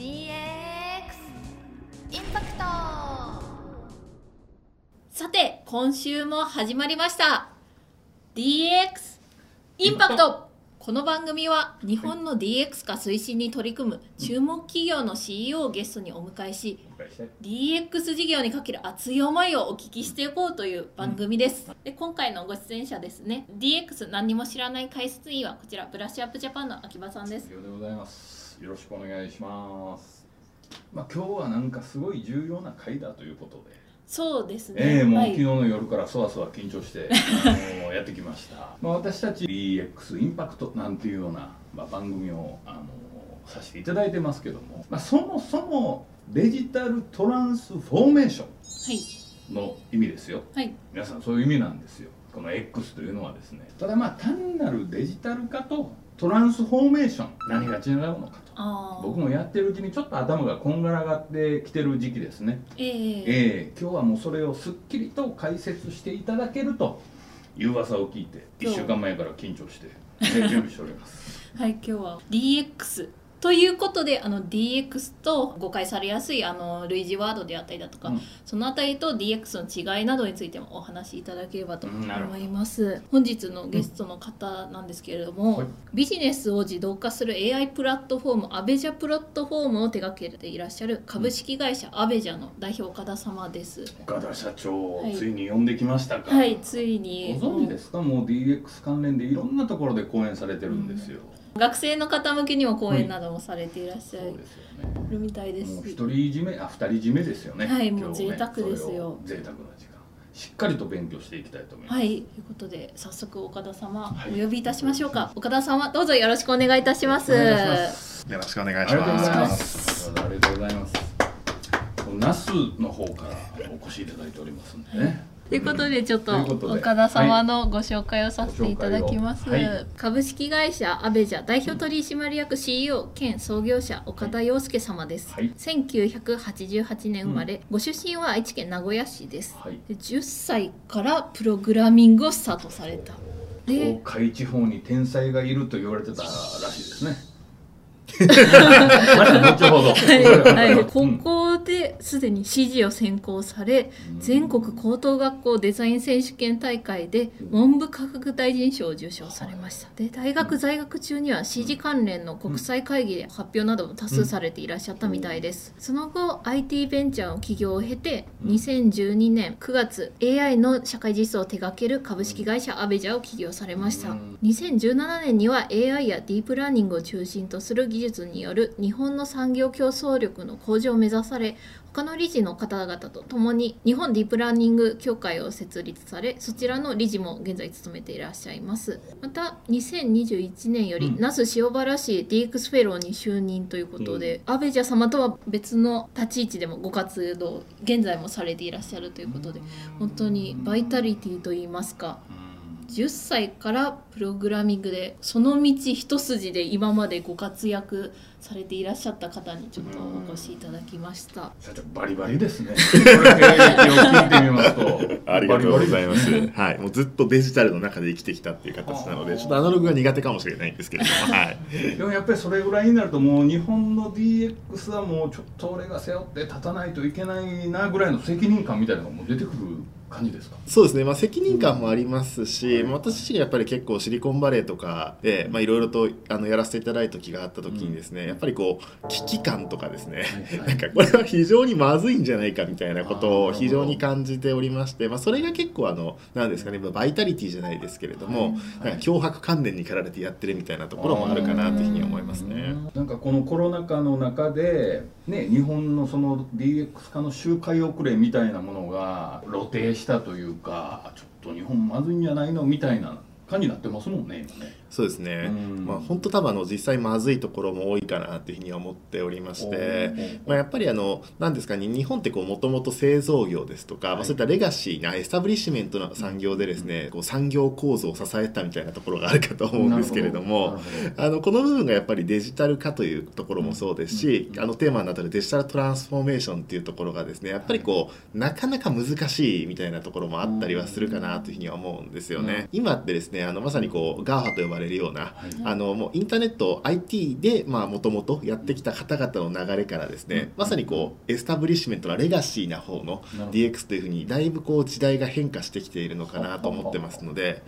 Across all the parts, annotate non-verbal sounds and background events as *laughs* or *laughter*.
DX インパクト。さて今週も始まりました。DX インパクト。*laughs* この番組は日本の DX 化推進に取り組む注目企業の CEO をゲストにお迎えし DX 事業にかける熱い思いをお聞きしていこうという番組です、で今回のご出演者ですね。DX 何にも知らない解説員はこちらブラッシュアップジャパンの秋葉さんです。ようでございます。よろしくお願いします。まあ今日はなんかすごい重要な回だということで、そうですね、ええもうはい。昨日の夜からそわそわ緊張して、*laughs* あのやってきました。まあ私たち DX インパクトなんていうような、まあ、番組をあのさせていただいてますけども、まあそもそもデジタルトランスフォーメーショはい。ンの意味ですよ。はい。皆さんそういう意味なんですよ。この X というのはですね。ただまあ単なるデジタル化とトランスフォーメーション何が違うのかと。僕もやってるうちにちょっと頭がこんがらがってきてる時期ですね。ええええ。今日はもうそれをすっきりと解説していただけるという噂を聞いて1週間前から緊張して、ええ準備しております。はい今日は DX ということであの DX と誤解されやすいあの類似ワードであったりだとか、うん。そのあたりと DX の違いなどについてもお話しいただければと思います、本日のゲストの方なんですけれども、はい。ビジネスを自動化する AI プラットフォームアベジャプラットフォームを手掛けていらっしゃる株式会社アベジャの代表岡田様です、岡田社長、はい。ついに呼んできましたか？はいついに。ご存知ですか？もう DX 関連でいろんなところで講演されてるんですよ、学生の方向けにも講演などもされていらっしゃるみたいです。一人締めあ二人締めですよねはいもう贅沢ですよ。贅沢な時間。しっかりと勉強していきたいと思います、はい、ということで早速岡田様、はい。お呼びいたしましょうか。岡田様どうぞよろしくお願いいたします。お願いします。よろしくお願いしま。す。ありがとうございますナスの方からお越しいただいておりますんでね、ということでちょっと岡田様のご紹介をさせていただきます。はい株式会社アベジャ代表取締役 CEO 兼創業者岡田洋介様です。はい1988年生まれ、ご出身は愛知県名古屋市です。はいで10歳からプログラミングをスタートされた。で東海地方に天才がいると言われてたらしいですね *laughs* はい、うん。高校ですでに指示を専攻され、うん。全国高等学校デザイン選手権大会で文部科学大臣賞を受賞されました。で大学在学中には CG 関連の国際会議で発表なども多数されていらっしゃったみたいです。その後 IT ベンチャーの企業を経てうん。2012年9月 AI の社会実装を手掛ける株式会社アベジャを起業されました。うん。2017年には AI やディープラーニングを中心とする技術による日本の産業競争力の向上を目指され他の理事の方々と共に日本ディープラーニング協会を設立されそちらの理事も現在務めていらっしゃいます。また2021年より、うん。那須塩原市 DX フェローに就任ということで、アベジャ様とは別の立ち位置でもご活動現在もされていらっしゃるということで本当にバイタリティといいますか10歳からプログラミングでその道一筋で今までご活躍されていらっしゃった方にちょっとお越しいただきました。社長バリバリですねこれ経歴を聞いてみますと *laughs* ありがとうございます。バリバリですねはい、もうずっとデジタルの中で生きてきたっていう形なので、ちょっとアナログが苦手かもしれないんですけれども、はい。でもやっぱりそれぐらいになるともう日本の DX はもうちょっと俺が背負って立たないといけないなぐらいの責任感みたいなのがもう出てくる感じですか？そうですね、まあ、責任感もありますし、まあ私自身がやっぱり結構シリコンバレーとかでまあいろいろとあのやらせていただいた時があった時にですね、やっぱりこう危機感とかですね、*laughs* なんかこれは非常にまずいんじゃないかみたいなことを非常に感じておりまして、まあ、それが結構あのなんですかねまあバイタリティじゃないですけれども、なんか強迫観念に駆られてやってるみたいなところもあるかなというふうに思いますね。なんかこのコロナ禍の中で、ね、日本のその DX 化の周回遅れみたいなものが露呈したというかちょっと日本まずいんじゃないのみたいな感じになってますもんね今ね。そうですね、うん。まあ本当多分あの実際まずいところも多いかなというふうには思っておりまして、まあ、やっぱりあの何ですかね日本ってもともと製造業ですとか、まあ、そういったレガシーなエスタブリッシュメントの産業でですね、こう産業構造を支えたみたいなところがあるかと思うんですけれどもあのこの部分がやっぱりデジタル化というところもそうですし、あのテーマになっているデジタルトランスフォーメーションっていうところがですねやっぱりこうなかなか難しいみたいなところもあったりはするかなというふうには思うんですよね。今ってですねあのまさにこう GAFA と呼ばれわれるような、はいあのもうインターネット IT でもともとやってきた方々の流れからですね、うんまさにこうエスタブリッシュメントなレガシーな方の DX というふうにだいぶこう時代が変化してきているのかなと思ってますので。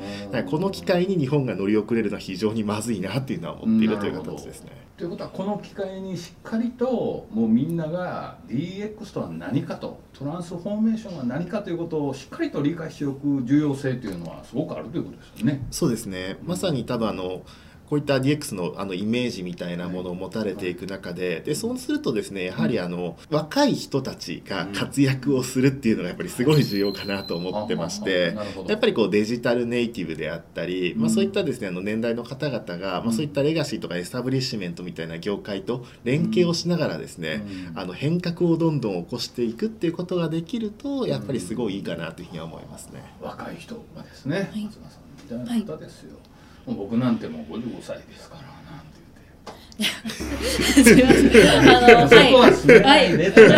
この機会に日本が乗り遅れるのは非常にまずいなっていうのは思っているという形ですね。ということはこの機会にしっかりともうみんなが DX とは何かとトランスフォーメーションは何かということをしっかりと理解しておく重要性というのはすごくあるということですよね。そうですねまさに多分あのこういった DX のあのイメージみたいなものを持たれていく中ででそうするとですねやはりあの若い人たちが活躍をするっていうのがやっぱりすごい重要かなと思ってましてやっぱりこうデジタルネイティブであったり、まあ、うん。そういったですねあの年代の方々が、まあ、そういったレガシーとかエスタブリッシュメントみたいな業界と連携をしながらですね、うん。あの変革をどんどん起こしていくっていうことができるとやっぱりすごいいいかなというふうには思いますね。若い人がですね、い。松田さんみたいな方ですよ、もう僕なんてもう55歳ですからなんて *laughs* すいませんあの言って、そこは住めなはいいでとか、な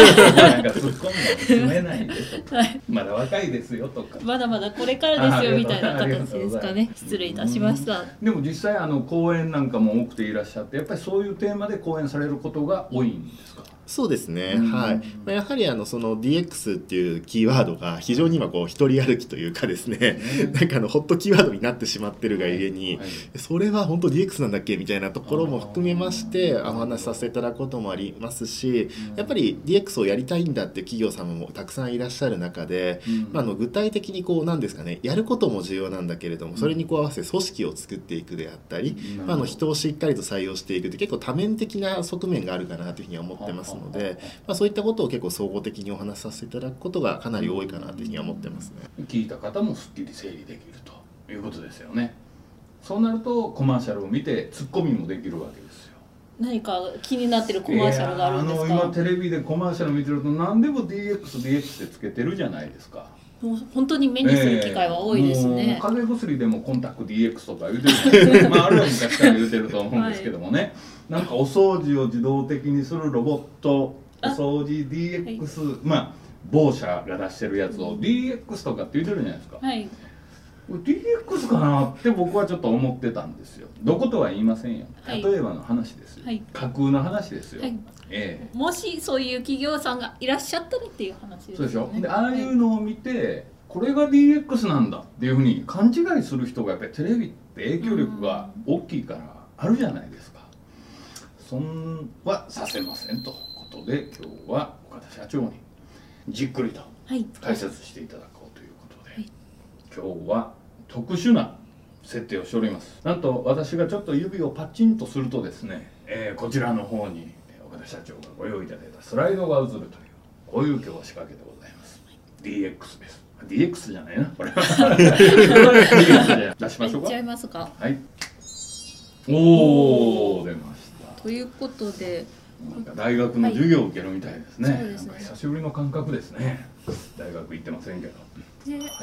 ん。か突っ込んでも住めないでとか、はい。まだ若いですよとか。*laughs* まだまだこれからですよみたいな形ですかね。失礼いたしましたでも実際あの講演なんかも多くていらっしゃってやっぱりそういうテーマで講演されることが多いんですか？そうですね、うん。はい、まあやはりあのその DX っていうキーワードが非常に今こう一人歩きというかですね、なんかあのホットキーワードになってしまってるがゆえに、はい。それは本当 DX なんだっけみたいなところも含めましてお話しさせていただくこともありますし、やっぱり DX をやりたいんだって企業様もたくさんいらっしゃる中で、うん。まあ、あの具体的にこうなんですかねやることも重要なんだけれどもそれにこう合わせて組織を作っていくであったり、うん。まあ、あの人をしっかりと採用していくって結構多面的な側面があるかなというふうには思ってますので、まあ、そういったことを結構総合的にお話しさせていただくことがかなり多いかなというふうには思ってますね。聞いた方もすっきり整理できるということですよね。そうなるとコマーシャルを見てツッコミもできるわけですよ。何か気になってるコマーシャルがあるんですか？あの今テレビでコマーシャル見てると何でも DXDX ってつけてるじゃないですか。もう本当に目にする機会は多いですええねもう、風邪薬でもコンタクト DX とか言うてる *laughs* まああれは昔から言うてると思うんですけどもね、なんかお掃除を自動的にするロボットおあ掃除 DX、まあ某社が出してるやつを DX とかって言うてるじゃないですか、はい。DX かなって僕はちょっと思ってたんですよ。どことは言いませんよ。はい。例えばの話ですよ、はい。架空の話ですよ、はい。ええ。もしそういう企業さんがいらっしゃったらっていう話ですそうでしょ、ねでああいうのを見て、これが DX なんだっていうふうに勘違いする人がやっぱりテレビって影響力が大きいからあるじゃないですか、そんはさせませんということで今日は岡田社長にじっくりとはい。解説していただこうということで、はい。今日は特殊な設定をしております。なんと私がちょっと指をパチンとするとですね、えーこちらの方にえー岡田社長がご用意いただいたスライドが映るというこういう今日は仕掛けでございます。DX です。DX じゃないなこれ。は DX で出しましょうか。いっちゃいますか。はい。おお出ましたということで。大学の授業を受けるみたいですね,、はい。そうですね。久しぶりの感覚ですね。大学行ってませんけど。ではい。こ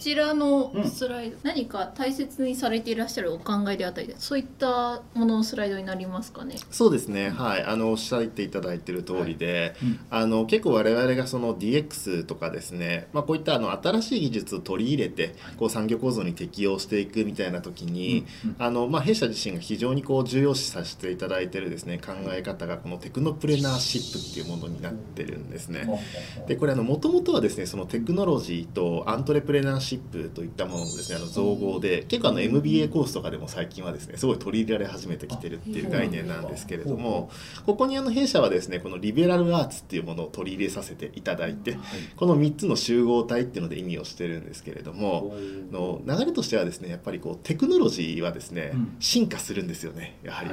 ちらのうん。スライド、何か大切にされていらっしゃるお考えであったりでそういったもののスライドになりますかね？そうですね、はい、あのおっしゃっていただいている通りで、うん。あの結構我々がその DX とかですね、まあ、こういったあの新しい技術を取り入れてこう産業構造に適応していくみたいな時に、うん。あのまあ、弊社自身が非常にこう重要視させていただいているですね考え方がこのテクノプレナーシップっていうものになってるんですね。でこれもともとはですねそのテクノロジーとアントレプレナーシップといったもののですねあの造語で結構あの MBA コースとかでも最近はですねすごい取り入れられ始めてきてるっていう概念なんですけれどもここにあの弊社はですねこのリベラルアーツっていうものを取り入れさせていただいてこの3つの集合体っていうので意味をしてるんですけれどもの流れとしてはですねやっぱりこうテクノロジーはですねうん。進化するんですよねやはり。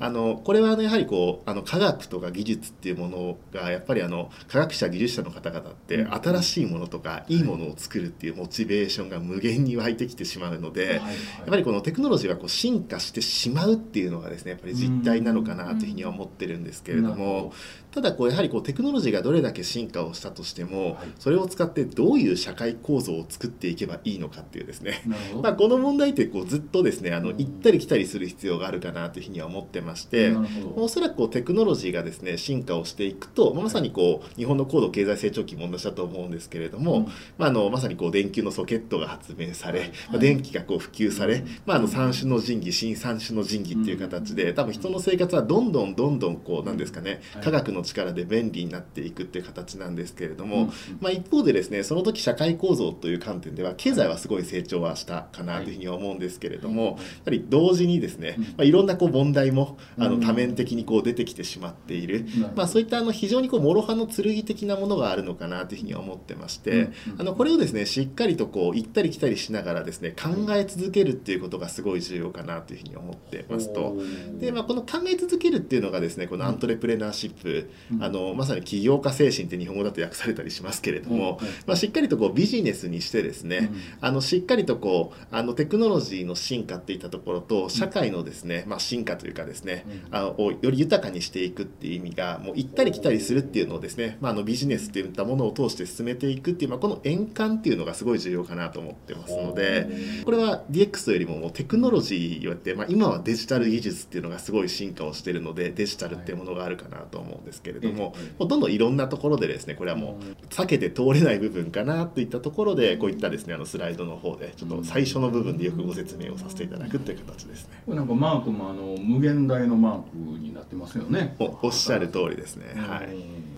あのこれはあのやはりこうあの科学とか技術っていうものがやっぱりあの科学者技術者の方々ってうん。新しいものとかいいものを作るっていうモチベーションが無限に湧いてきてしまうので、やっぱりこのテクノロジーはこう進化してしまうっていうのがですねやっぱり実態なのかなというふうには思ってるんですけれどもただこうやはりこうテクノロジーがどれだけ進化をしたとしてもはい。それを使ってどういう社会構造を作っていけばいいのかっていうですね。まあ、この問題ってこうずっとですねあのうん。行ったり来たりする必要があるかなというふうには思ってまして。なるほど。おそらくこうテクノロジーがですね進化をしていくと、まあまさにこう日本の高度経済成長期も同じだと思うんですけれども、うん。まあ、あのまさにこう電球の速ソケットが発明され、はい。まあ、電気がこう普及され、うん。まあ、あの三種の神器新三種の神器っていう形で多分人の生活はどんどんどんどんこうなんですかねはい。科学の力で便利になっていくっていう形なんですけれども、うんまあ、一方でですねその時社会構造という観点では経済はすごい成長はしたかなというふうには思うんですけれども、やっぱり同時にですね、うん。まあ、いろんなこう問題もあうん。の多面的にこう出てきてしまっている。なるほど。まあ、そういったあの非常にこう諸刃の剣的なものがあるのかなというふうには思ってまして、うんうん。あのこれをですねしっかりとこう行ったり来たりしながらですね考え続けるっていうことがすごい重要かなというふうに思ってますと。でまあ、この考え続けるっていうのがですねこのアントレプレナーシップ、うんあのまさに起業家精神って日本語だと訳されたりしますけれども、うん。まあ、しっかりとこうビジネスにしてですね、あのしっかりとこうあのテクノロジーの進化っていったところと社会のですね、まあ、進化というかですね、うん。あのをより豊かにしていくっていう意味がもう行ったり来たりするっていうのをですね、まあ、あのビジネスっていったものを通して進めていくっていう、まあ、この円環っていうのがすごい重要かなと思ってますので。これは DX よりももうテクノロジーよって、まあ、今はデジタル技術っていうのがすごい進化をしているのでデジタルっていうものがあるかなと思うんですけれども、ええもうどんどんいろんなところでですねこれはもう避けて通れない部分かなといったところでこういったですねあのスライドの方でちょっと最初の部分でよくご説明をさせていただくという形ですね。これなんかマークもあの無限大のマークになってますよね。おおっしゃる通りですね。はい。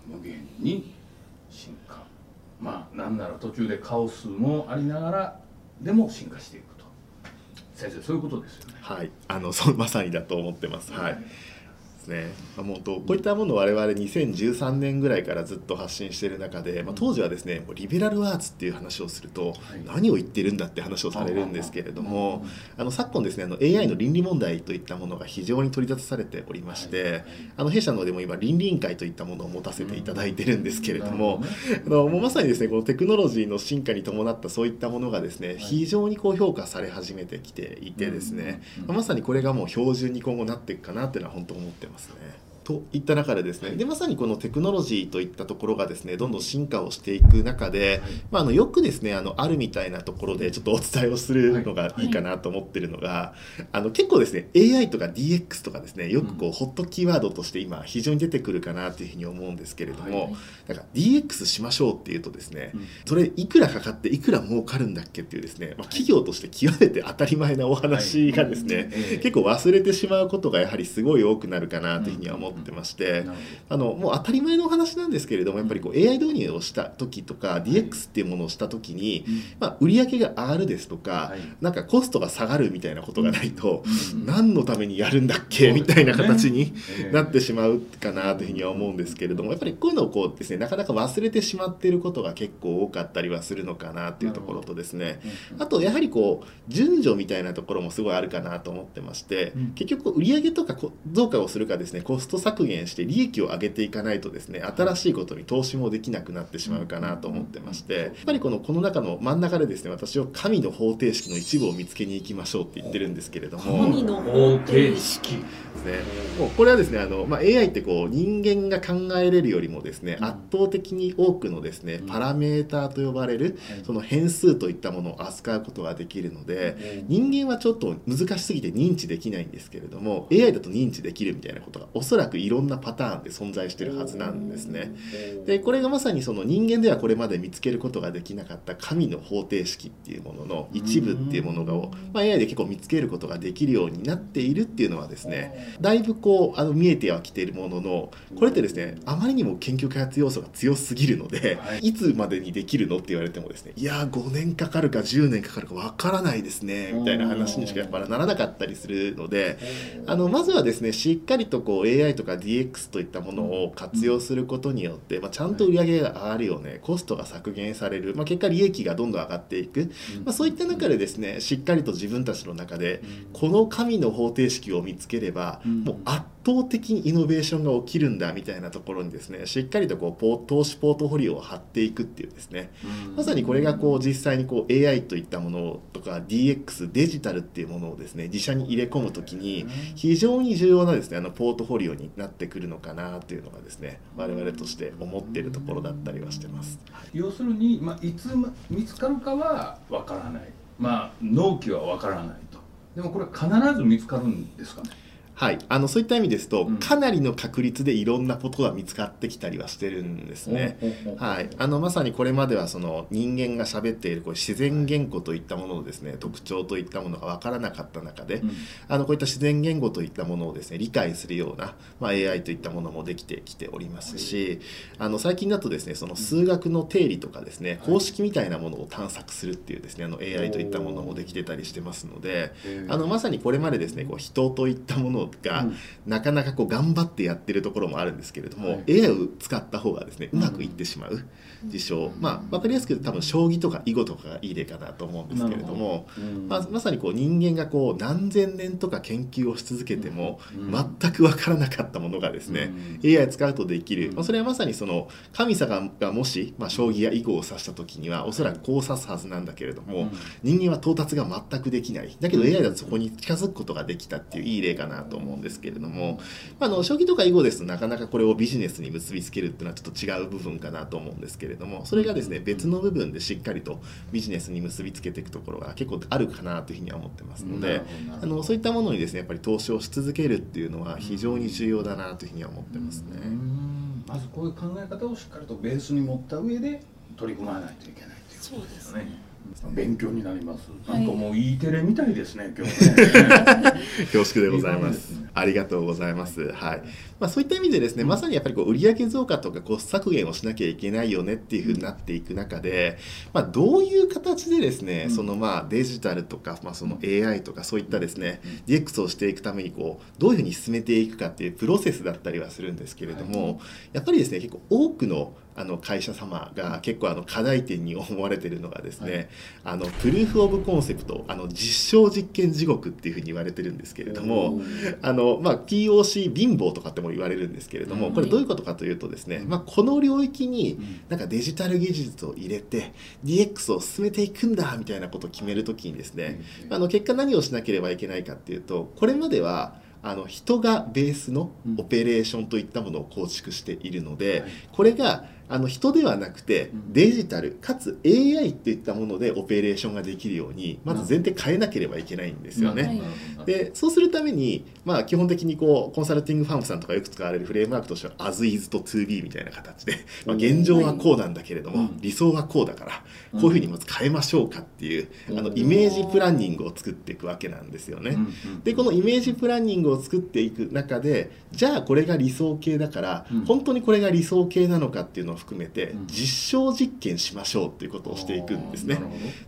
無限に進化。まあなんなら途中でカオスもありながらでも進化していくと。先生そういうことですよね。はい、あのそうまさにだと思ってます。はい。ですね。まあ、もうとこういったものを我々2013年ぐらいからずっと発信している中で、まあ、当時はですね、もうリベラルアーツっていう話をすると、はい何を言ってるんだって話をされるんですけれども、あの昨今ですね、あの AI の倫理問題といったものが非常に取り沙汰されておりまして、あの弊社の方でも今倫理委員会といったものを持たせていただいてるんですけれども、あのもうまさにですねこのテクノロジーの進化に伴ったそういったものがですね、非常にこう評価され始めてきていてですね、まさにこれがもう標準に今後なっていくかなっていうのは本当思ってますね。といった中でですね、でまさにこのテクノロジーといったところがですねどんどん進化をしていく中で、まあ、あのよくですねあのあるみたいなところでちょっとお伝えをするのがい。いかなと思ってるのが、あの結構ですね AI とか DX とかですねよくこう、ホットキーワードとして今非常に出てくるかなというふうに思うんですけれども、はい。なんか DX しましょうっていうとですね、うん。それいくらかかっていくら儲かるんだっけっていうですね、まあ、企業として極めて当たり前なお話がですね、ええ結構忘れてしまうことがやはりすごい多くなるかなというふうには思ってまして、なるほあのもう当たり前のお話なんですけれどもやっぱりこう AI 導入をした時とか DX っていうものをした時に、どまあ、売り上げが上がるですとか、はい。なんかコストが下がるみたいなことがないと、うん。何のためにやるんだっけみたいな形にええ。なってしまうかなというふうには思うんですけれどもやっぱりこういうのをこうですねなかなか忘れてしまっていることが結構多かったりはするのかなっていうところとですね。うんあとやはりこう順序みたいなところもすごいあるかなと思ってまして、うん。結局売上とかこ増加をするかですねコスト削減して利益を上げていかないとですね新しいことに投資もできなくなってしまうかなと思ってましてやっぱりこのこの中の真ん中でですね私は神の方程式の一部を見つけに行きましょうって言ってるんですけれども。神の方程式。ですね。もうこれはですねあの、まあ、AI ってこう人間が考えれるよりもですね、うん。圧倒的に多くのですねうん。パラメーターと呼ばれるはいその変数といったものを扱うことができるので人間はちょっと難しすぎて認知できないんですけれども AI だと認知できるみたいなことがおそらくいろんなパターンで存在してるはずなんですね。でこれがまさにその人間ではこれまで見つけることができなかった神の方程式っていうものの一部っていうものが、まあ、AI で結構見つけることができるようになっているっていうのはですねだいぶこうあの見えてはきているもののこれってですねあまりにも研究開発要素が強すぎるので、はいい、つまでにできるのって言われてもですねいやー5年かかるか10年かかるかわからないですねみたいな話にしかやっぱりならなかったりするので。あのまずはですねしっかりとこう AI とか DX といったものを活用することによって、まあ、ちゃんと売り上げが上がるよねコストが削減される、まあ、結果利益がどんどん上がっていく、まあ、そういった中でですねしっかりと自分たちの中でこの神の方程式を見つければ、うん。もう圧倒的にイノベーションが起きるんだみたいなところにですねしっかりとこうポー投資ポートフォリオを張っていくっていうですね。まさにこれがこう実際にこう AI といったものとか DX デジタルっていうものをですね自社に入れ込むときに非常に重要なですねあのポートフォリオになってくるのかなというのがですね我々として思っているところだったりはしてます。要するに、まあ、いつ見つかるかはわからない。まあ納期はわからないと。でもこれ必ず見つかるんですかね？はい、あのそういった意味ですと、うん。かなりの確率でいろんなことが見つかってきたりはしてるんですね。はい、あのまさにこれまではその人間が喋っているこう自然言語といったもののですね特徴といったものが分からなかった中で、うん。あのこういった自然言語といったものをですね理解するような、まあ、AI といったものもできてきておりますしあの最近だとですねその数学の定理とかですね公式みたいなものを探索するっていうですねあの AI といったものもできてたりしてますのであのまさにこれまでですねこう人といったものが、うん。なかなかこう頑張ってやってるところもあるんですけれども、はい。AI を使った方がですねうまくいってしまう事象、まあ分かりやすく言うと多分将棋とか囲碁とかがいい例かなと思うんですけれどもうん。まあ、まさにこう人間がこう何千年とか研究をし続けてもうん。全く分からなかったものがですね、AI 使うとできる、まあ、それはまさにその神様がもし、まあ、将棋や囲碁を指した時にはおそらくこう指すはずなんだけれども、人間は到達が全くできない。だけど AI だとそこに近づくことができたっていういい例かなと思うんですけれども、まあ、あの将棋とか囲碁ですとなかなかこれをビジネスに結びつけるっていうのはちょっと違う部分かなと思うんですけれどもそれがですね別の部分でしっかりとビジネスに結びつけていくところが結構あるかなというふうには思ってますので。あのそういったものにですねやっぱり投資をし続けるっていうのは非常に重要だなというふうには思ってますね。うんまずこういう考え方をしっかりとベースに持った上で取り組まないといけないというそうですね勉強になります。はいなんかもう E テレみたいですね、今日ね。*laughs* 恐縮でございま。すありがとうございます。はい。まあそういった意味でですね、まさにやっぱりこう売上増加とかコスト削減をしなきゃいけないよねっていうふうになっていく中で、まあどういう形でですね、うん。そのまあデジタルとかまあその AI とかそういったですね、DX をしていくためにこうどういうふうに進めていくかっていうプロセスだったりはするんですけれども、やっぱりですね結構多くのあの会社様が結構あの課題点に思われているのがですね、あのプルーフ・オブ・コンセプトあの実証実験地獄っていうふうに言われてるんですけれども、あのまあ、POC 貧乏とかっても言われるんですけれども、うん。これどういうことかというとですね、まあ、この領域にうん。なんかデジタル技術を入れて DX を進めていくんだみたいなことを決めるときにですね、あの結果何をしなければいけないかっていうとこれまではあの人がベースのオペレーションといったものを構築しているので、はい。これがあの人ではなくてうん。デジタルかつ AI っていったものでオペレーションができるようにまず前提変えなければいけないんですよね。はい。でそうするために、まあ、基本的にこうコンサルティングファームさんとかよく使われるフレームワークとしては as is と to be みたいな形で、まあ、現状はこうなんだけれども、うん。理想はこうだからこういうふうにまず変えましょうかっていう、うん。あのイメージプランニングを作っていくわけなんですよね。でこのイメージプランニングを作っていく中でじゃあこれが理想形だから、うん。本当にこれが理想形なのかっていうのを含めて、うん。実証実験しましょうっていうことをしていくんですね。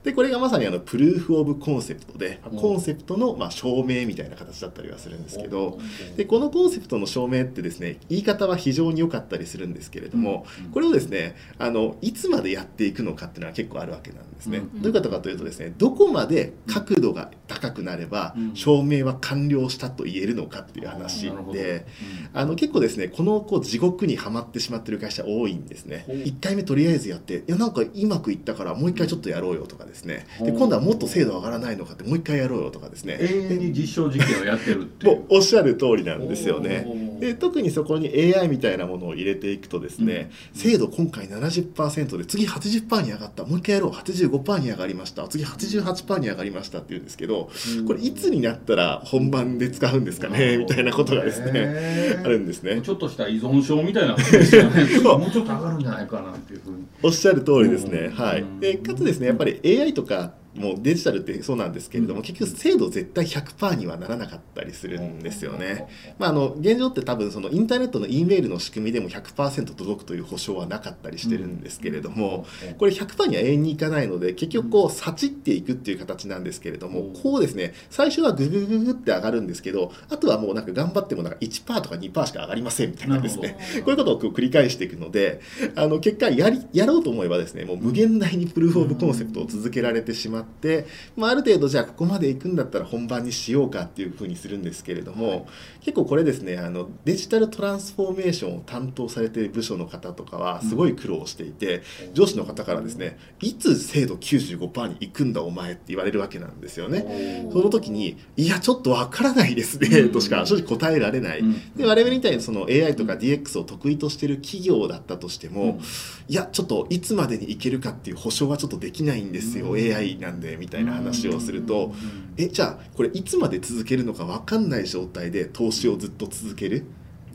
でこれがまさにあのプルーフ・オブ・コンセプトでうん。コンセプトのまあ証明みたいな形だったりはするんですけどうんでこのコンセプトの証明ってですね言い方は非常に良かったりするんですけれどもうん。これをですねあのいつまでやっていくのかっていうのは結構あるわけなんですね。うん。どういうことかというとですねどこまで角度が高くなればうん。証明は完了したと言えるのかっていう話で。あの結構ですねこのこう地獄にはまってしまってる会社多いんですね。ほう。1回目とりあえずやっていやなんかうまくいったからもう一回ちょっとやろうよとかですね。で今度はもっと精度上がらないのかってもう一回やろうよとかですね。永遠に実証実験をやってるっていう。おっしゃる通りなんですよね。で特にそこに AI みたいなものを入れていくとですね、精度今回70%で次80%に上がった。もう一回やろう。85%に上がりました。次88%に上がりましたっていうんですけどこれいつになったら本番で使うんですかねみたいなことがですね *laughs* あるんですね。ちょっとした依存症みたいなですよね。*laughs* もうちょっと上がるんじゃないかなっていうふうにおっしゃる通りですね。うんはい。で、かつですね、やっぱり AI とかもうデジタルってそうなんですけれども、うん。結局精度絶対100%にはならなかったりするんですよね。まあ、あの現状って多分そのインターネットの E メールの仕組みでも100%届くという保証はなかったりしてるんですけれども、これ100%には永遠にいかないので結局こうさちっていくっていう形なんですけれども、うん。こうですね最初はググググって上がるんですけどあとはもうなんか頑張ってもなんか1%とか2%しか上がりませんみたいなですね。こういうことをこう繰り返していくのであの結果やりやろうと思えばですねもう無限大にプルーフ・オブ・コンセプトを続けられてしまって、まあ、ある程度じゃあここまで行くんだったら本番にしようかっていうふうにするんですけれども、結構これですねあのデジタルトランスフォーメーションを担当されている部署の方とかはすごい苦労していて、上司の方からですねいつ精度95%に行くんだお前って言われるわけなんですよね。その時に「いやちょっとわからないですね」としか正直答えられない。で我々みたいにその AI とか DX を得意としてる企業だったとしても、いやちょっといつまでにいけるかっていう保証はちょっとできないんですよ、うん。AI ななんでみたいな話をするとえじゃあこれいつまで続けるのか分かんない状態で投資をずっと続ける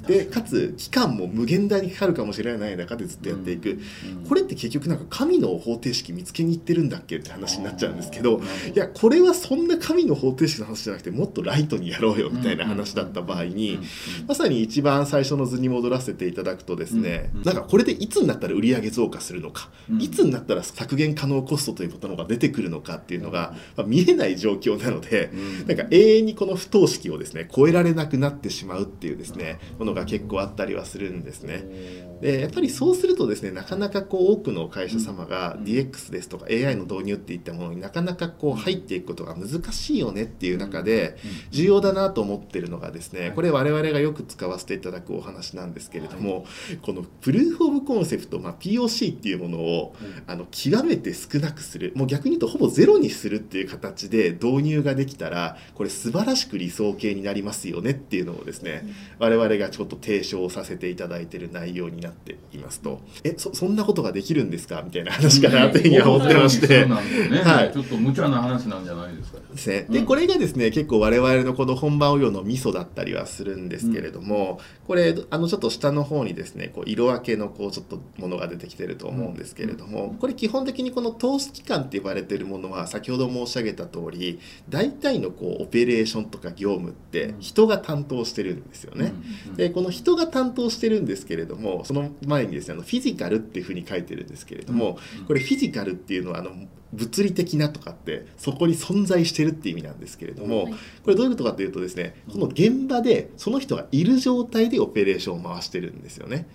でかつ期間も無限大にかかるかもしれない中でずっとやっていく、これって結局なんか神の方程式見つけに行ってるんだっけって話になっちゃうんですけどいやこれはそんな神の方程式の話じゃなくてもっとライトにやろうよみたいな話だった場合にまさに一番最初の図に戻らせていただくとですねうん。なんかこれでいつになったら売上増加するのかうん。いつになったら削減可能コストということのが出てくるのかっていうのがまあ見えない状況なのでうん。なんか永遠にこの不等式をですね超えられなくなってしまうっていうですねものが結構あったりはするんですね。でやっぱりそうするとですねなかなかこう多くの会社様が DX ですとか AI の導入っていったものになかなかこう入っていくことが難しいよねっていう中で重要だなと思ってるのがですねこれ我々がよく使わせていただくお話なんですけれどもこのプルーフ・オブ・コンセプト、まあ、POC っていうものをあの極めて少なくする。もう逆に言うとほぼゼロにするっていう形で導入ができたらこれ素晴らしく理想形になりますよねっていうのをですね我々がちょっと提唱させていただいている内容になっていますと。えそそんなことができるんですかみたいな話かなというふうには思ってまして。*laughs* ね。はい。ちょっと無茶な話なんじゃないですか。ですね、でうん。これがですね結構我々のこの本番応用のミソだったりはするんですけれども、これあのちょっと下の方にですねこう色分けのこうちょっとものが出てきてると思うんですけれども、これ基本的にこの投資期間って呼ばれてるものは先ほど申し上げた通り大体のこうオペレーションとか業務って人が担当してるんですよね。でこの人が担当してるんですけれどもその前にですねあのフィジカルっていうふうに書いてるんですけれども、これフィジカルっていうのはあの物理的なとかってそこに存在してるって意味なんですけれども、はい。これどういうことかというとですねこの現場でその人がいる状態でオペレーションを回してるんですよね。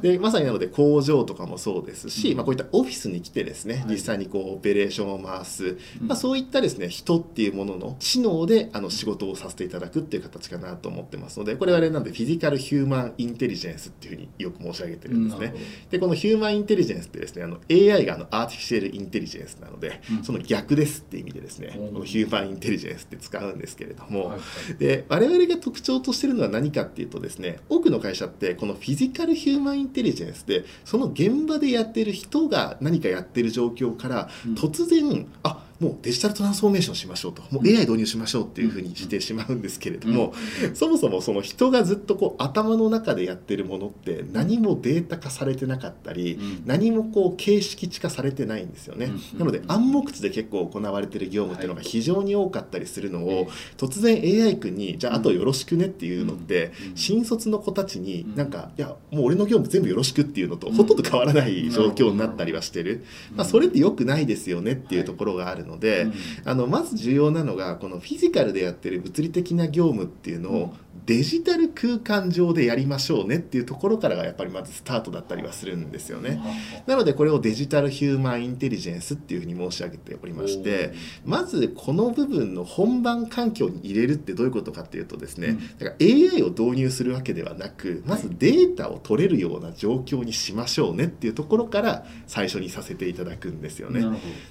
でまさになので工場とかもそうですし、うん。まあ、こういったオフィスに来てですね、はい。実際にこうオペレーションを回す、うん。まあ、そういったですね人っていうものの知能であの仕事をさせていただくっていう形かなと思ってますのでこれはあれなんでフィジカル・ヒューマン・インテリジェンスっていうふうによく申し上げてるんですね。でこのヒューマンインテリジェンスってですねあの AI があのアーティフィシャルインテリジェンスなので、うん。その逆ですって意味でですね、うん。このヒューマンインテリジェンスって使うんですけれども、はいで我々が特徴としてるのは何かっていうとですね多くの会社ってこのフィジカルヒューマンインテリジェンスでその現場でやってる人が何かやってる状況からうん。突然、あもうデジタルトランスフォーメーションしましょうと。もう AI 導入しましょうっていうふうにしてしまうんですけれども、そもそもその人がずっとこう頭の中でやってるものって何もデータ化されてなかったり、うん。何もこう形式値化されてないんですよね、うんなので暗黙知で結構行われてる業務っていうのが非常に多かったりするのを、はい突然 AI 君に「じゃああとよろしくね」っていうのって、うん新卒の子たちにうん。なんか「いやもう俺の業務全部よろしく」っていうのとうん。ほとんど変わらない状況になったりはしてる、まあ、それって良くないですよねっていうところがあるので、あのまず重要なのがこのフィジカルでやってる物理的な業務っていうのをデジタル空間上でやりましょうねっていうところからがやっぱりまずスタートだったりはするんですよね。なのでこれをデジタルヒューマンインテリジェンスっていうふうに申し上げておりましてまずこの部分の本番環境に入れるってどういうことかっていうとですね、だから AI を導入するわけではなくまずデータを取れるような状況にしましょうねっていうところから最初にさせていただくんですよね。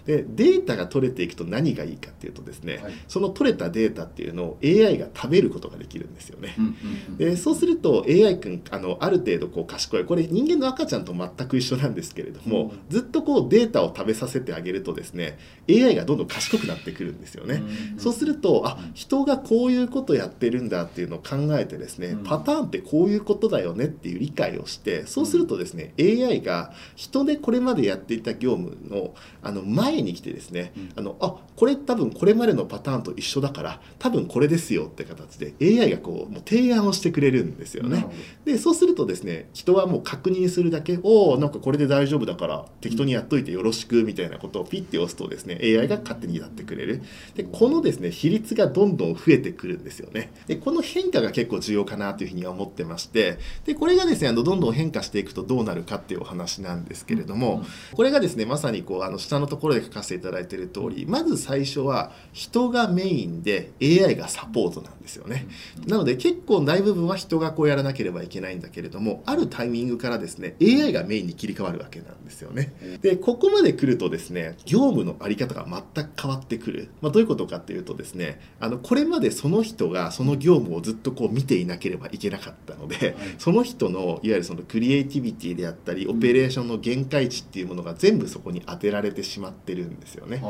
でデータが取れていくと何がいいかっていうとですね、はい。その取れたデータっていうのを AI が食べることができるんですよね。どうんうん。でそうすると AI 君あのある程度こう賢いこれ人間の赤ちゃんと全く一緒なんですけれども、うん。ずっとこうデータを食べさせてあげるとですね AI がどんどん賢くなってくるんですよね。うん。そうするとあ人がこういうことやってるんだっていうのを考えてですね、うん。パターンってこういうことだよねっていう理解をしてそうするとですね、AI が人でこれまでやっていた業務のあの前に来てですね、うんあのあこれ多分これまでのパターンと一緒だから多分これですよって形で AI がこうもう提案をしてくれるんですよね。でそうするとですね人はもう確認するだけおおなんかこれで大丈夫だから適当にやっといてよろしくみたいなことをピッて押すとですね AI が勝手にやってくれる。でこのですね比率がどんどん増えてくるんですよね。でこの変化が結構重要かなというふうには思ってましてでこれがですねあのどんどん変化していくとどうなるかっていうお話なんですけれども、これがですねまさにこうあの下のところで書かせていただいている通りまず最初は人がメインで AI がサポートなんですよね。なので結構大部分は人がこうやらなければいけないんだけれどもあるタイミングからですね AI がメインに切り替わるわけなんですよね。でここまで来るとですね業務の在り方が全く変わってくる、まあ、どういうことかっていうとですねあのこれまでその人がその業務をずっとこう見ていなければいけなかったので、その人のいわゆるそのクリエイティビティであったりオペレーションの限界値っていうものが全部そこに当てられてしまってるんですよね。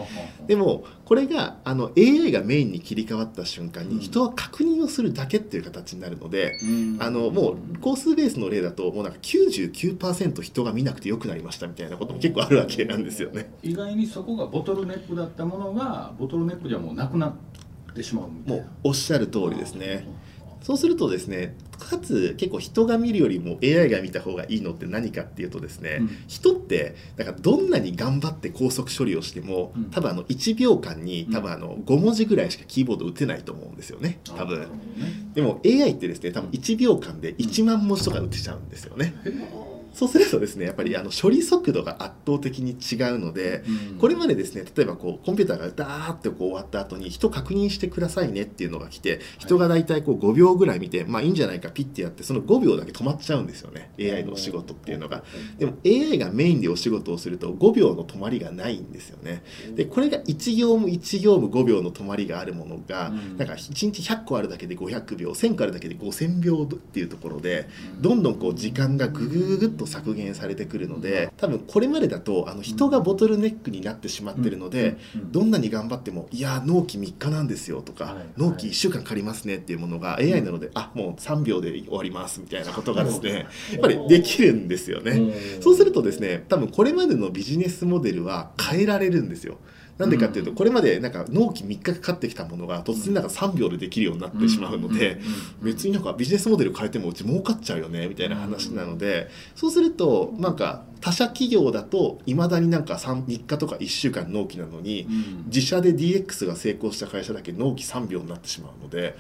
でもこれがあの AI がメインに切り替わった瞬間うん。に人は確認をするだけっていう形になるので、うん。あのもう工数ベースの例だともうなんか99%人が見なくてよくなりましたみたいなことも結構あるわけなんですよね。意外にそこがボトルネックだったものがボトルネックじゃもうなくなってしまうみたいもうなおっしゃる通りですね。そうするとですねかつ結構人が見るよりも AI が見た方がいいのって何かっていうとですね、うん。人ってなんかどんなに頑張って高速処理をしても、うん。多分あの1秒間に多分あの5文字ぐらいしかキーボード打てないと思うんですよね。多分。でも AI ってですね多分1秒間で1万文字とか打てちゃうんですよね、そうするとですねやっぱりあの処理速度が圧倒的に違うので、うん。これまでですね例えばこうコンピューターがダーってこう終わった後に人確認してくださいねっていうのが来て人が大体こう5秒ぐらい見てまあいいんじゃないかピッてやってその5秒だけ止まっちゃうんですよね。AI のお仕事っていうのが。でも AI がメインでお仕事をすると5秒の止まりがないんですよね。でこれが1行務1行務5秒の止まりがあるものがうん。なんか1日100個あるだけで500秒1000個あるだけで5000秒っていうところでどんどんこう時間がぐぐぐぐっと削減されてくるので多分これまでだとあの人がボトルネックになってしまってるので、うんどんなに頑張っても「いや納期3日なんですよ」とか、はい納期1週間かかりますね」っていうものが AI なので「あもう3秒で終わります」みたいなことがですねやっぱりできるんですよね。うん。そうするとですね多分これまでのビジネスモデルは変えられるんですよ。なんでかっていうとこれまでなんか納期3日かかってきたものが突然なんか3秒でできるようになってしまうので別になんかビジネスモデル変えてもうち儲かっちゃうよねみたいな話なのでそうするとなんか他社企業だといまだになんか 3, 3日とか1週間納期なのにうん。自社で DX が成功した会社だけ納期3秒になってしまうので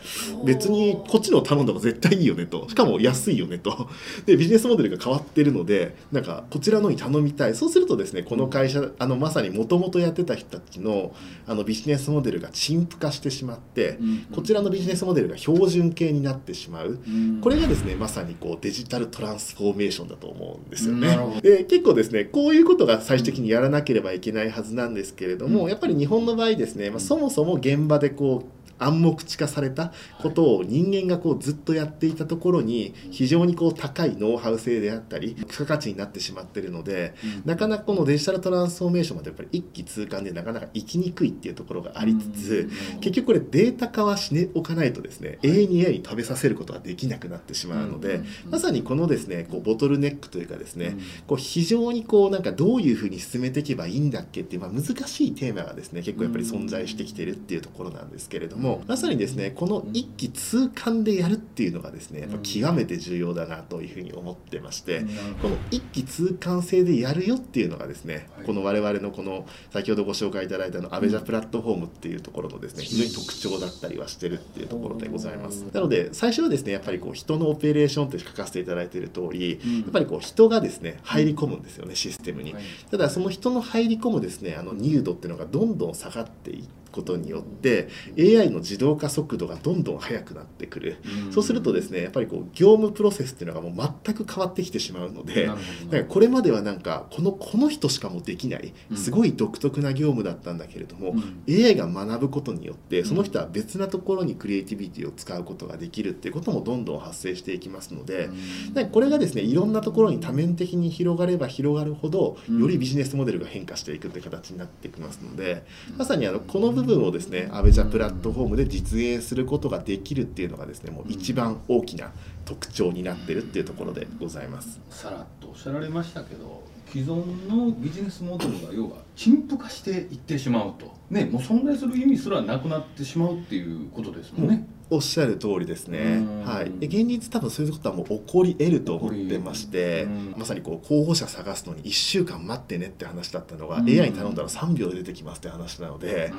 別にこっちのを頼んだ方が絶対いいよねと。しかも安いよねと。でビジネスモデルが変わってるのでなんかこちらのに頼みたい。そうするとですねこの会社あのまさにもともとやってた人たちのあのビジネスモデルが陳腐化してしまってこちらのビジネスモデルが標準形になってしまう。うん。これがですねまさにこうデジタルトランスフォーメーションだと思うんですよね結構ですねこういうことが最終的にやらなければいけないはずなんですけれども、うん。やっぱり日本の場合ですね、まあ、そもそも現場でこう暗黙知化されたことを人間がこうずっとやっていたところに非常にこう高いノウハウ性であったり付加価値になってしまっているのでなかなかこのデジタルトランスフォーメーションまでやっぱり一気通貫でなかなか行きにくいっていうところがありつつ結局これデータ化はしておかないとですね永遠に AI に食べさせることができなくなってしまうのでまさにこのですねこうボトルネックというかですねこう非常にこうなんかどういうふうに進めていけばいいんだっけっていう、まあ、難しいテーマがですね結構やっぱり存在してきてるっていうところなんですけれどもまさにですねこの一気通貫でやるっていうのがですねやっぱ極めて重要だなというふうに思ってまして。この一気通貫性でやるよっていうのがですね、はい。この我々のこの先ほどご紹介いただいたのアベジャプラットフォームっていうところのですね非常に特徴だったりはしてるっていうところでございます。なので最初はですねやっぱりこう人のオペレーションって書かせていただいている通りうん。やっぱりこう人がですね入り込むんですよねシステムに。はいただその人の入り込むですねあの入度っていうのがどんどん下がっていくことによって AI の自動化速度がどんどん速くなってくる。そうするとですねやっぱりこう業務プロセスっていうのがもう全く変わってきてしまうのでなるほど。なんかこれまではなんかこのこの人しかもできないうん。すごい独特な業務だったんだけれども、うん。AI が学ぶことによってん。その人は別なところにクリエイティビティを使うことができるっていうこともどんどん発生していきますので、なんかこれがですねいろんなところに多面的に広がれば広がるほどうん。よりビジネスモデルが変化していくって形になってきますので、まさにあのこの部分をですねアベジャプラットフォームで実現することができるっていうのがですねもう一番大きな特徴になってるっていうところでございます。さらっとおっしゃられましたけど既存のビジネスモデルが要は陳腐化していってしまうと。ねもう存在する意味すらなくなってしまうっていうことですもんね。おっしゃる通りですね。うん。はい。で現実多分そういうことはもう起こり得ると思ってましてうん、まさにこう候補者探すのに1週間待ってねって話だったのが、うん。AI に頼んだら3秒で出てきますって話なので、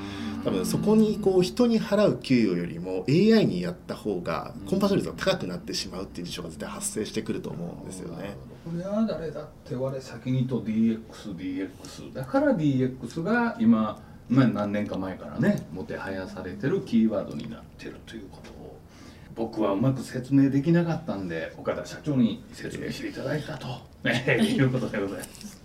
多分そこにこう人に払う給与よりも AI にやった方がコンバージョン率が高くなってしまうっていう事象が絶対発生してくると思うんですよね。これは誰だって我先にと DXDX だから DX が今、まあ、何年か前からねもてはやされてるキーワードになってるということを僕はうまく説明できなかったんで岡田社長に説明していただいたと、い。*laughs* うことでございます。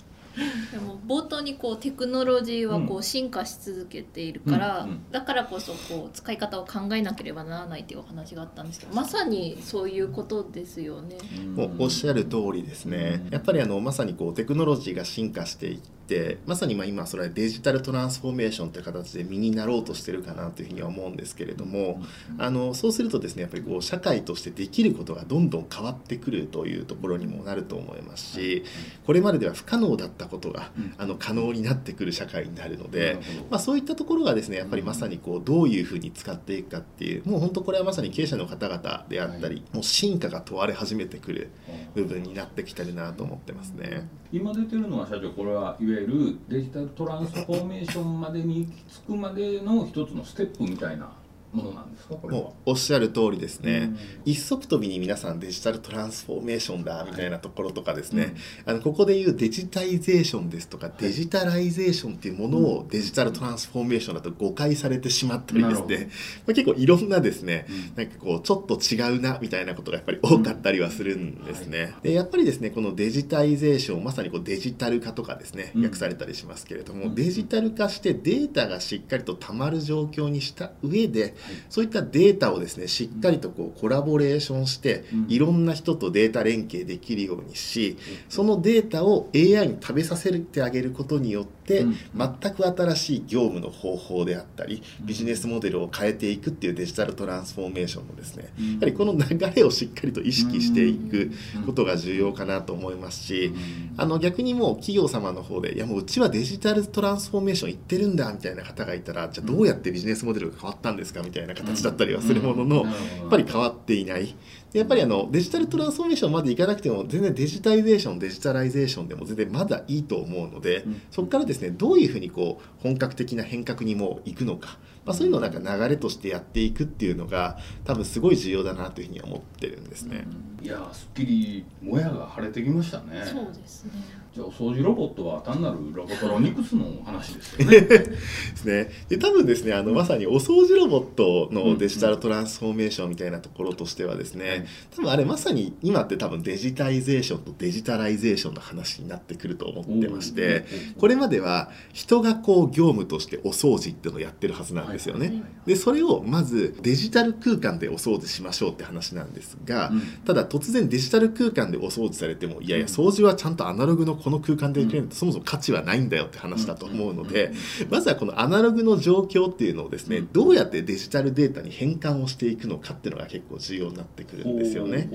でも冒頭にこうテクノロジーはこうう進化し続けているから、うんうん。だからこそこう使い方を考えなければならないっていうお話があったんですけどまさにそういうことですよね。もうおっしゃる通りですね、うんやっぱりあのまさにこうテクノロジーが進化していっってまさにまあ今それはデジタルトランスフォーメーションという形で身になろうとしてるかなというふうには思うんですけれどもあのそうするとですねやっぱりこう社会としてできることがどんどん変わってくるというところにもなると思いますしこれまででは不可能だったことがうん。あの可能になってくる社会になるのなでまあ、そういったところがですねやっぱりまさにこうどういうふうに使っていくかっていうもう本当これはまさに経営者の方々であったり、もう進化が問われ始めてくる部分になってきてるなと思ってますね。今出てるのは社長これはいわゆるデジタルトランスフォーメーションまでに行き着くまでの一つのステップみたいなものなんですかこれは。もうおっしゃる通りですね、うん。一足飛びに皆さんデジタルトランスフォーメーションだみたいなところとかですね、あのここでいうデジタイゼーションですとか、デジタライゼーションっていうものをデジタルトランスフォーメーションだと誤解されてしまったりですね、まあ、結構いろんなですね、うん。なんかこうちょっと違うなみたいなことがやっぱり多かったりはするんですね。でやっぱりですねこのデジタイゼーションまさにこうデジタル化とかですねうん。訳されたりしますけれども、うん。デジタル化してデータがしっかりとたまる状況にした上でそういったデータをですねしっかりとこうコラボレーションしてうん。いろんな人とデータ連携できるようにしそのデータを AI に食べさせてあげることによってうん。全く新しい業務の方法であったりビジネスモデルを変えていくっていうデジタルトランスフォーメーションのですねやはりこの流れをしっかりと意識していくことが重要かなと思いますしあの逆にもう企業様の方でいやもううちはデジタルトランスフォーメーション行ってるんだみたいな方がいたらじゃあどうやってビジネスモデルが変わったんですかみたいな形だったりはするもののやっぱり変わっていない。でやっぱりあのデジタルトランスフォーメーションまでいかなくても全然デジタイゼーションデジタライゼーションでも全然まだいいと思うので、うん。そこからですねどういうふうにこう本格的な変革にもう行くのか、まあ、そういうのをなんか流れとしてやっていくっていうのが多分すごい重要だなというふうには思ってるんですね。いやーすっきりもやが晴れてきましたね。そうですねじゃあお掃除ロボットは単なるロボトロニクスの話ですよね。*laughs* ですね。で多分ですねあのまさにお掃除ロボットのデジタルトランスフォーメーションみたいなところとしてはですね、多分あれまさに今って多分デジタイゼーションとデジタライゼーションの話になってくると思ってましてこれまでは人がこう業務としてお掃除っていうのをやってるはずなんですよね。でそれをまずデジタル空間でお掃除しましょうって話なんですが、うん。ただ突然デジタル空間でお掃除されてもいやいや掃除はちゃんとアナログのこの空間でできるとそもそも価値はないんだよって話だと思うのでまずはこのアナログの状況っていうのをですねどうやってデジタルデータに変換をしていくのかっていうのが結構重要になってくるんですよね。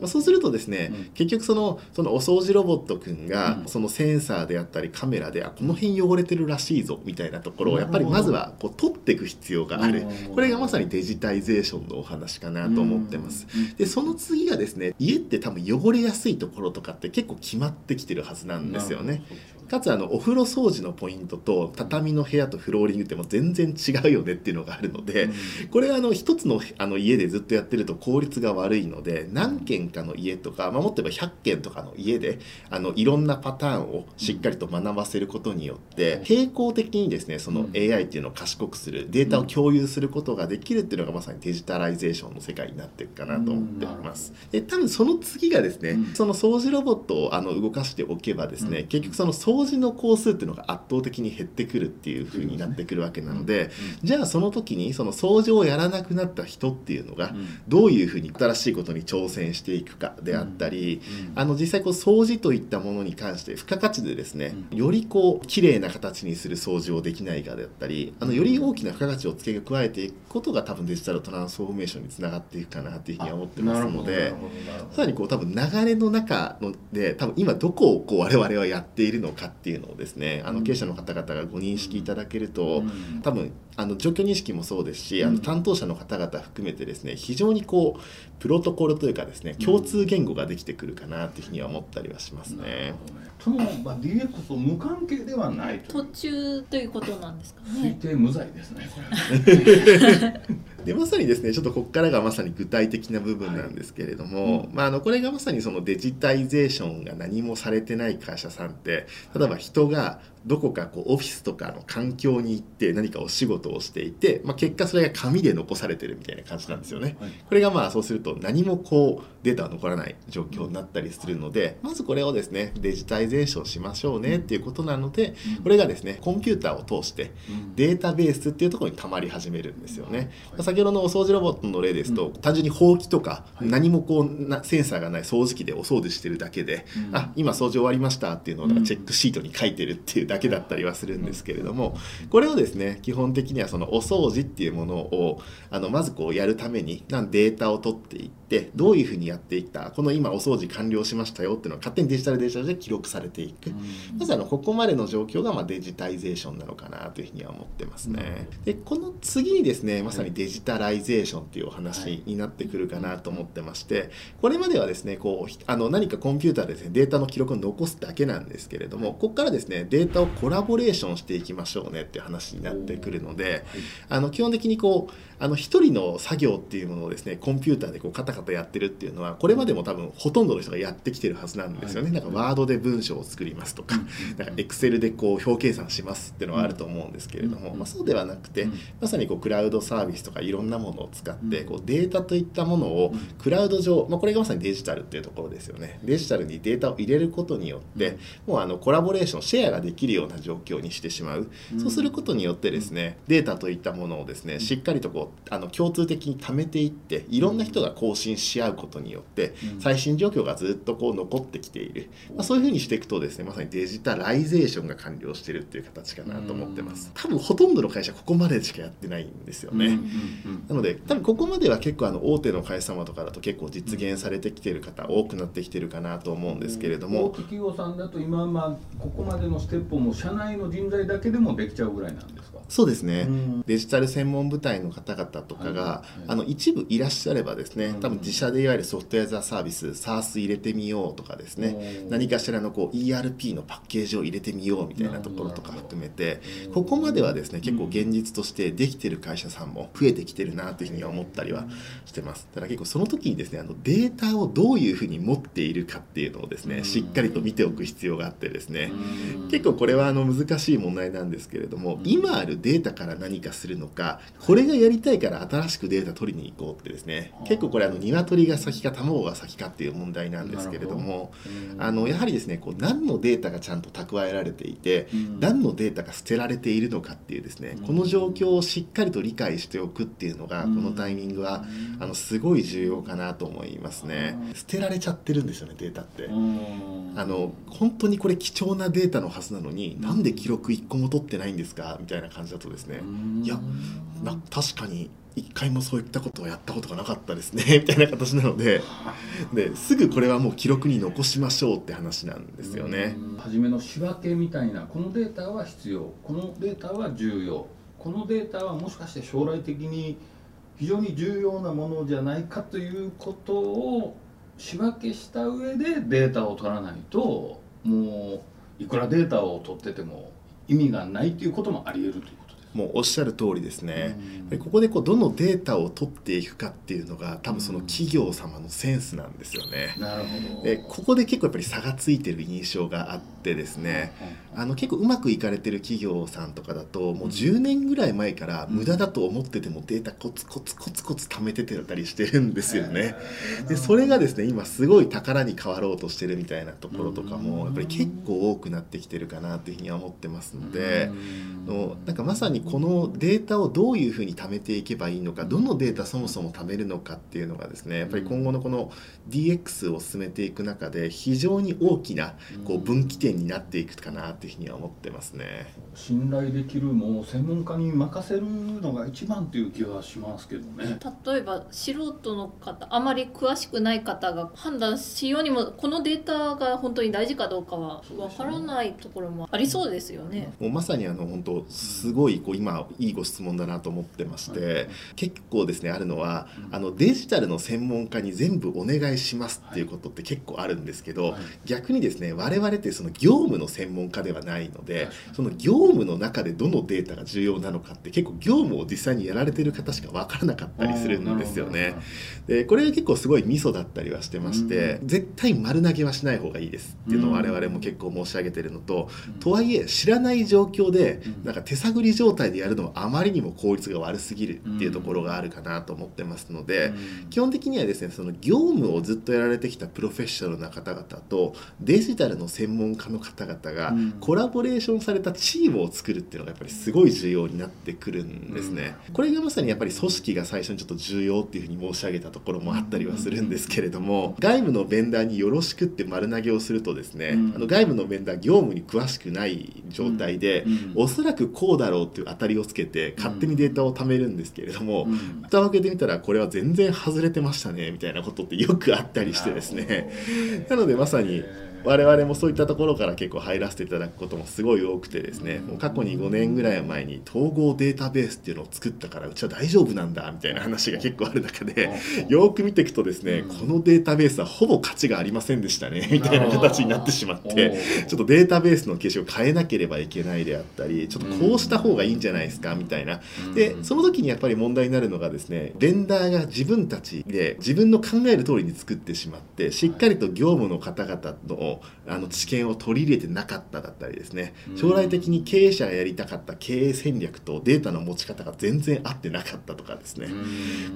まあ、そうするとですね、うん。結局そのそのお掃除ロボットくんが、うん。そのセンサーであったりカメラであこの辺汚れてるらしいぞみたいなところをやっぱりまずはこう取っていく必要がある。うん。これがまさにデジタイゼーションのお話かなと思ってます。うん。でその次がですね家って多分汚れやすいところとかって結構決まってきてるはずなんですよね。かつあのお風呂掃除のポイントと畳の部屋とフローリングってもう全然違うよねっていうのがあるので、これあの一つのあの家でずっとやってると効率が悪いので何軒かの家とか、まあ、もっと言えば100軒とかの家であのいろんなパターンをしっかりと学ばせることによって並行的にですねそのうん。AI っていうのを賢くするデータを共有することができるっていうのがまさにデジタライゼーションの世界になっていくかなと思っています。で多分その次がですね、うん。その掃除ロボットをあの動かしておけばですね、うん。結局その掃除の工数っていうのが圧倒的に減ってくるっていう風になってくるわけなので、じゃあその時にその掃除をやらなくなった人っていうのがどういうふうに新しいことに挑戦していくかであったり、あの実際こう掃除といったものに関して付加価値でですね、よりこう綺麗な形にする掃除をできないかであったりあのより大きな付加価値を付け加えていくことが多分デジタルトランスフォーメーションにつながっていくかなっていうふうには思ってますので。さらにこう多分流れの中ので多分今どこをこう我々はやっているのかっていうのをですねあの経営者の方々がご認識いただけると、多分あの状況認識もそうですし、あの担当者の方々含めてですね非常にこうプロトコルというかですね共通言語ができてくるかなというふうには思ったりはしますね。その、まあ、DX と無関係ではない途中ということなんですか推ね。定無罪ですねこれ *laughs* でまさにですねちょっとここからがまさに具体的な部分なんですけれども、はい。まあ、あのこれがまさにそのデジタイゼーションが何もされてない会社さんって例えば人がどこかこうオフィスとかの環境に行って何かお仕事をしていて、まあ、結果それが紙で残されてるみたいな感じなんですよね。はい。これがまあそうすると何もこうデータは残らない状況になったりするのでまずこれをですねデジタイゼーションしましょうねっていうことなのでこれがですねコンピューターを通してデータベースっていうところに溜まり始めるんですよね。まあ先先ほどのお掃除ロボットの例ですと、単純にほうきとか、はい。何もこうなセンサーがない掃除機でお掃除してるだけで、うん。あ今掃除終わりましたっていうのをなん。かチェックシートに書いてるっていうだけだったりはするんですけれども、これをですね基本的にはそのお掃除っていうものをあのまずこうやるためになんデータを取っていってどういうふうにやっていったこの今お掃除完了しましたよっていうのが勝手にデジタルデータで記録されていく。まずあのここまでの状況がまあデジタイゼーションなのかなというふうには思ってますね。でこの次にですねまさにデジタライゼーションっていうお話になってくるかなと思ってましてこれまではですねこうひあの何かコンピューターでですねデータの記録を残すだけなんですけれどもここからですねデータをコラボレーションしていきましょうねっていう話になってくるのであの基本的にこうあの一人の作業っていうものをですねコンピューターでこうカタカタやってるっていうのはこれまでも多分ほとんどの人がやってきてるはずなんですよね。はい。なんかワードで文章を作りますとかエクセルでこう表計算しますっていうのはあると思うんですけれども、うんまあ、そうではなくて、うん。まさにこうクラウドサービスとかいろんなものを使ってうん。こうデータといったものをうん。クラウド上、まあ、これがまさにデジタルっていうところですよね。デジタルにデータを入れることによって、もうあのコラボレーションシェアができるような状況にしてしまう、うん。そうすることによってですねデータといったものをですねしっかりとこうあの共通的に貯めていっていろんな人が更新し合うことによってうん。最新状況がずっとこう残ってきている、まあ、そういうふうにしていくとですねまさにデジタライゼーションが完了してるっていう形かなと思ってます。多分ほとんどの会社ここまでしかやってないんですよね、なので多分ここまでは結構あの大手の会社様とかだと結構実現されてきてる方多くなってきてるかなと思うんですけれど大も。手企業さんだと今まあここまでのステップをもう社内の人材だけでもできちゃうぐらいなんですか？そうですね、うん。デジタル専門部隊の方々とかが、はいあの一部いらっしゃればですねうん。多分自社でいわゆるソフトウェアザサービス SARS 入れてみようとかですね何かしらのこう ERP のパッケージを入れてみようみたいなところとか含めてうん。ここまではですね結構現実としてできてる会社さんも増えてきてるなというふうには思ったりはしてます。ただ結構その時にですねあのデータをどういうふうに持っているかっていうのをですうん。ねしっかりと見ておく必要があってですね。うん。結構これはあの難しい問題なんですけれども今あるデータから何かするのかこれがやりたいから新しくデータ取りに行こうってですね。結構これあの鶏が先か卵が先かっていう問題なんですけれどもあのやはりですねこう何のデータがちゃんと蓄えられていてうん。何のデータが捨てられているのかっていうですねこの状況をしっかりと理解しておくっていうのがこのタイミングはあのすごい重要かなと思いますね。捨てられちゃってるんですよねデータって。うん。あの本当にこれ貴重なデータのはずなのになんで記録1個も取ってないんですかみたいな感じだとですね。いやな確かにに一回もそういったことをやったことがなかったですね *laughs* みたいな形なのでですぐこれはもう記録に残しましょうって話なんですよね。初めの仕分けみたいなこのデータは必要このデータは重要このデータはもしかして将来的に非常に重要なものじゃないかということを仕分けした上でデータを取らないともういくらデータを取ってても意味がないということもあり得るという。もうおっしゃる通りですね。うんでここでこうどのデータを取っていくかっていうのが多分その企業様のセンスなんですよね。なるほど。でここで結構やっぱり差がついてる印象があってですねあの結構うまくいかれてる企業さんとかだともう10年ぐらい前から無駄だと思っててもデータコツコツコツコツ貯めてたりしてるんですよね。でそれがですね今すごい宝に変わろうとしてるみたいなところとかもやっぱり結構多くなってきてるかなというふうには思ってますので。のなんかまさにこのデータをどういうふうに貯めていけばいいのかどのデータそもそも貯めるのかっていうのがですねやっぱり今後のこの DX を進めていく中で非常に大きなこう分岐点になっていくかなというふうには思ってますね。信頼できるもう専門家に任せるのが一番という気はしますけどね。例えば素人の方あまり詳しくない方が判断しようにもこのデータが本当に大事かどうかはわからないところもありそうですよね。もうまさにあの本当すごいこう今いいご質問だなと思ってまして、結構ですねあるのはあのデジタルの専門家に全部お願いしますっていうことって結構あるんですけど、はい。逆にですね我々ってその業務の専門家ではないのでその業務の中でどのデータが重要なのかって結構業務を実際にやられてる方しか分からなかったりするんですよね。でこれが結構すごいミソだったりはしてまして、絶対丸投げはしない方がいいですっていうのを我々も結構申し上げてるのと、とはいえ知らない状況でうん。なんか手探り状態界でやるのはあまりにも効率が悪すぎるっていうところがあるかなと思ってますので、うん。基本的にはですねその業務をずっとやられてきたプロフェッショナルな方々とデジタルの専門家の方々がうん。コラボレーションされたチームを作るっていうのがやっぱりすごい重要になってくるんですね。これがまさにやっぱり組織が最初にちょっと重要っていうふうに申し上げたところもあったりはするんですけれども外部のベンダーによろしくって丸投げをするとですね、うん。あの外部のベンダー業務に詳しくない状態で、うん。おそらくこうだろうっていう当たりをつけて勝手にデータを貯めるんですけれども、うん。蓋を開けてみたらこれは全然外れてましたねみたいなことってよくあったりしてですね。なのでまさに我々もそういったところから結構入らせていただくこともすごい多くてですねもう過去に5年ぐらい前に統合データベースっていうのを作ったからうちは大丈夫なんだみたいな話が結構ある中でよく見ていくとですねうん。このデータベースはほぼ価値がありませんでしたねみたいな形になってしまってちょっとデータベースの形式を変えなければいけないであったりちょっとこうした方がいいんじゃないですかみたいな。でその時にやっぱり問題になるのがですねベンダーが自分たちで自分の考える通りに作ってしまってしっかりと業務の方々のあの知見を取り入れてなかっただったりですね。うん。将来的に経営者がやりたかった経営戦略とデータの持ち方が全然合ってなかったとかですね。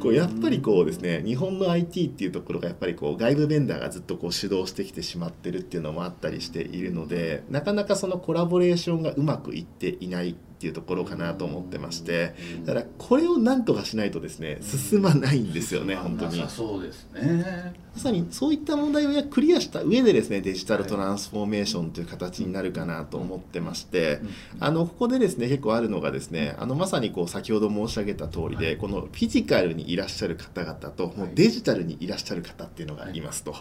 こうやっぱりこうですね日本の IT っていうところがやっぱりこう外部ベンダーがずっとこう主導してきてしまってるっていうのもあったりしているのでなかなかそのコラボレーションがうまくいっていないっていうところかなと思ってましてだからこれをなんとかしないとですね進まないんですよね本当に。そうですね。まさにそういった問題をクリアした上でですねデジタルトランスフォーメーションという形になるかなと思ってましてあのここでですね結構あるのがですねあのまさにこう先ほど申し上げた通りで、はい。このフィジカルにいらっしゃる方々ともうデジタルにいらっしゃる方っていうのがいますと、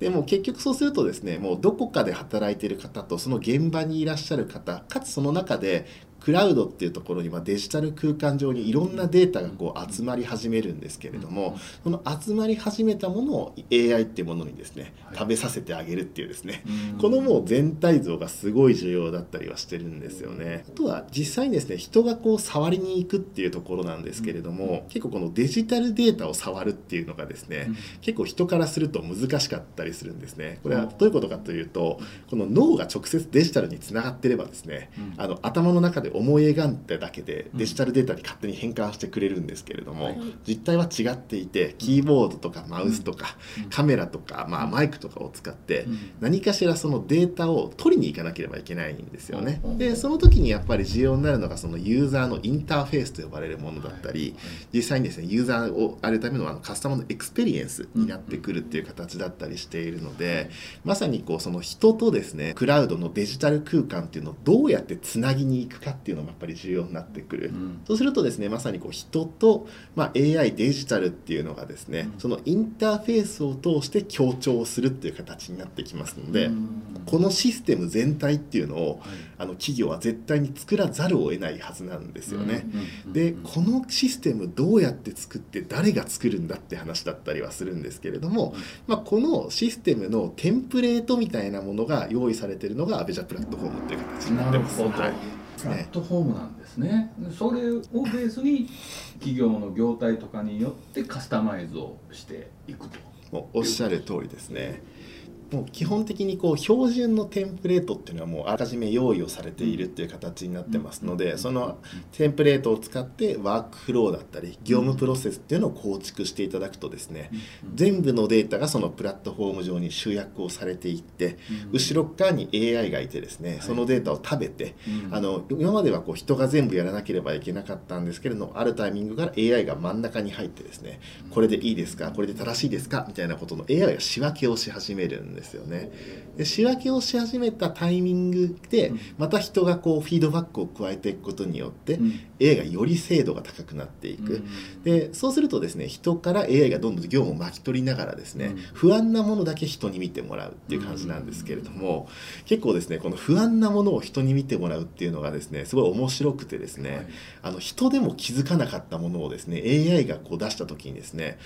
でもう結局そうするとですねもうどこかで働いてる方とその現場にいらっしゃる方かつその中でクラウドっていうところに、まあ、デジタル空間上にいろんなデータがこう集まり始めるんですけれども、その集まり始めたものを AI っていうものにですねはい。食べさせてあげるっていうですね、うん。このもう全体像がすごい重要だったりはしてるんですよね。あとは実際にですね人がこう触りに行くっていうところなんですけれども、結構このデジタルデータを触るっていうのがですね、うん。結構人からすると難しかったりするんですね。これはどういうことかというとこの脳が直接デジタルにつながってればですねうん。あの頭の中で思い描んだだけでデジタルデータに勝手に変換してくれるんですけれども、はい。実態は違っていてキーボードとかマウスとかうん。カメラとか、まあ、マイクとかを使ってうん。何かしらそのデータを取りに行かなければいけないんですよね。うん。でその時にやっぱり重要になるのがそのユーザーのインターフェースと呼ばれるものだったり実際にですねユーザーをあるためのあのカスタマーのエクスペリエンスになってくるっていう形だったりしているのでまさにこうその人とですねクラウドのデジタル空間っていうのをどうやってつなぎに行くかっていうのもやっぱり重要になってくる。うん。そうするとですねまさにこう人と、まあ、AI デジタルっていうのがですね、うん。そのインターフェースを通して強調するっていう形になってきますので、うん。このシステム全体っていうのをはい。あの企業は絶対に作らざるを得ないはずなんですよね。うんでこのシステムどうやって作って誰が作るんだって話だったりはするんですけれども、まあ、このシステムのテンプレートみたいなものが用意されているのがアベジャプラットフォームっていう形になってます。ほどはいプラットフォームなんですね。それをベースに企業の業態とかによってカスタマイズをしていくと。おっしゃる通りですね。もう基本的にこう標準のテンプレートっていうのはもうあらかじめ用意をされているっていう形になってますのでそのテンプレートを使ってワークフローだったり業務プロセスっていうのを構築していただくとですね全部のデータがそのプラットフォーム上に集約をされていって後ろ側に AI がいてですねそのデータを食べてうん。あの今まではこう人が全部やらなければいけなかったんですけれどもあるタイミングから AI が真ん中に入ってですねこれでいいですかこれで正しいですかみたいなことの AI が仕分けをし始めるんですよね。で仕分けをし始めたタイミングでうん。また人がこうフィードバックを加えていくことによってうん。AI がより精度が高くなっていく。でそうするとですね人から AI がどんどん業務を巻き取りながらですね、うん。不安なものだけ人に見てもらうっていう感じなんですけれども、結構ですねこの不安なものを人に見てもらうっていうのがですねすごい面白くてですね、はい。あの人でも気づかなかったものをですね AI がこう出した時にですね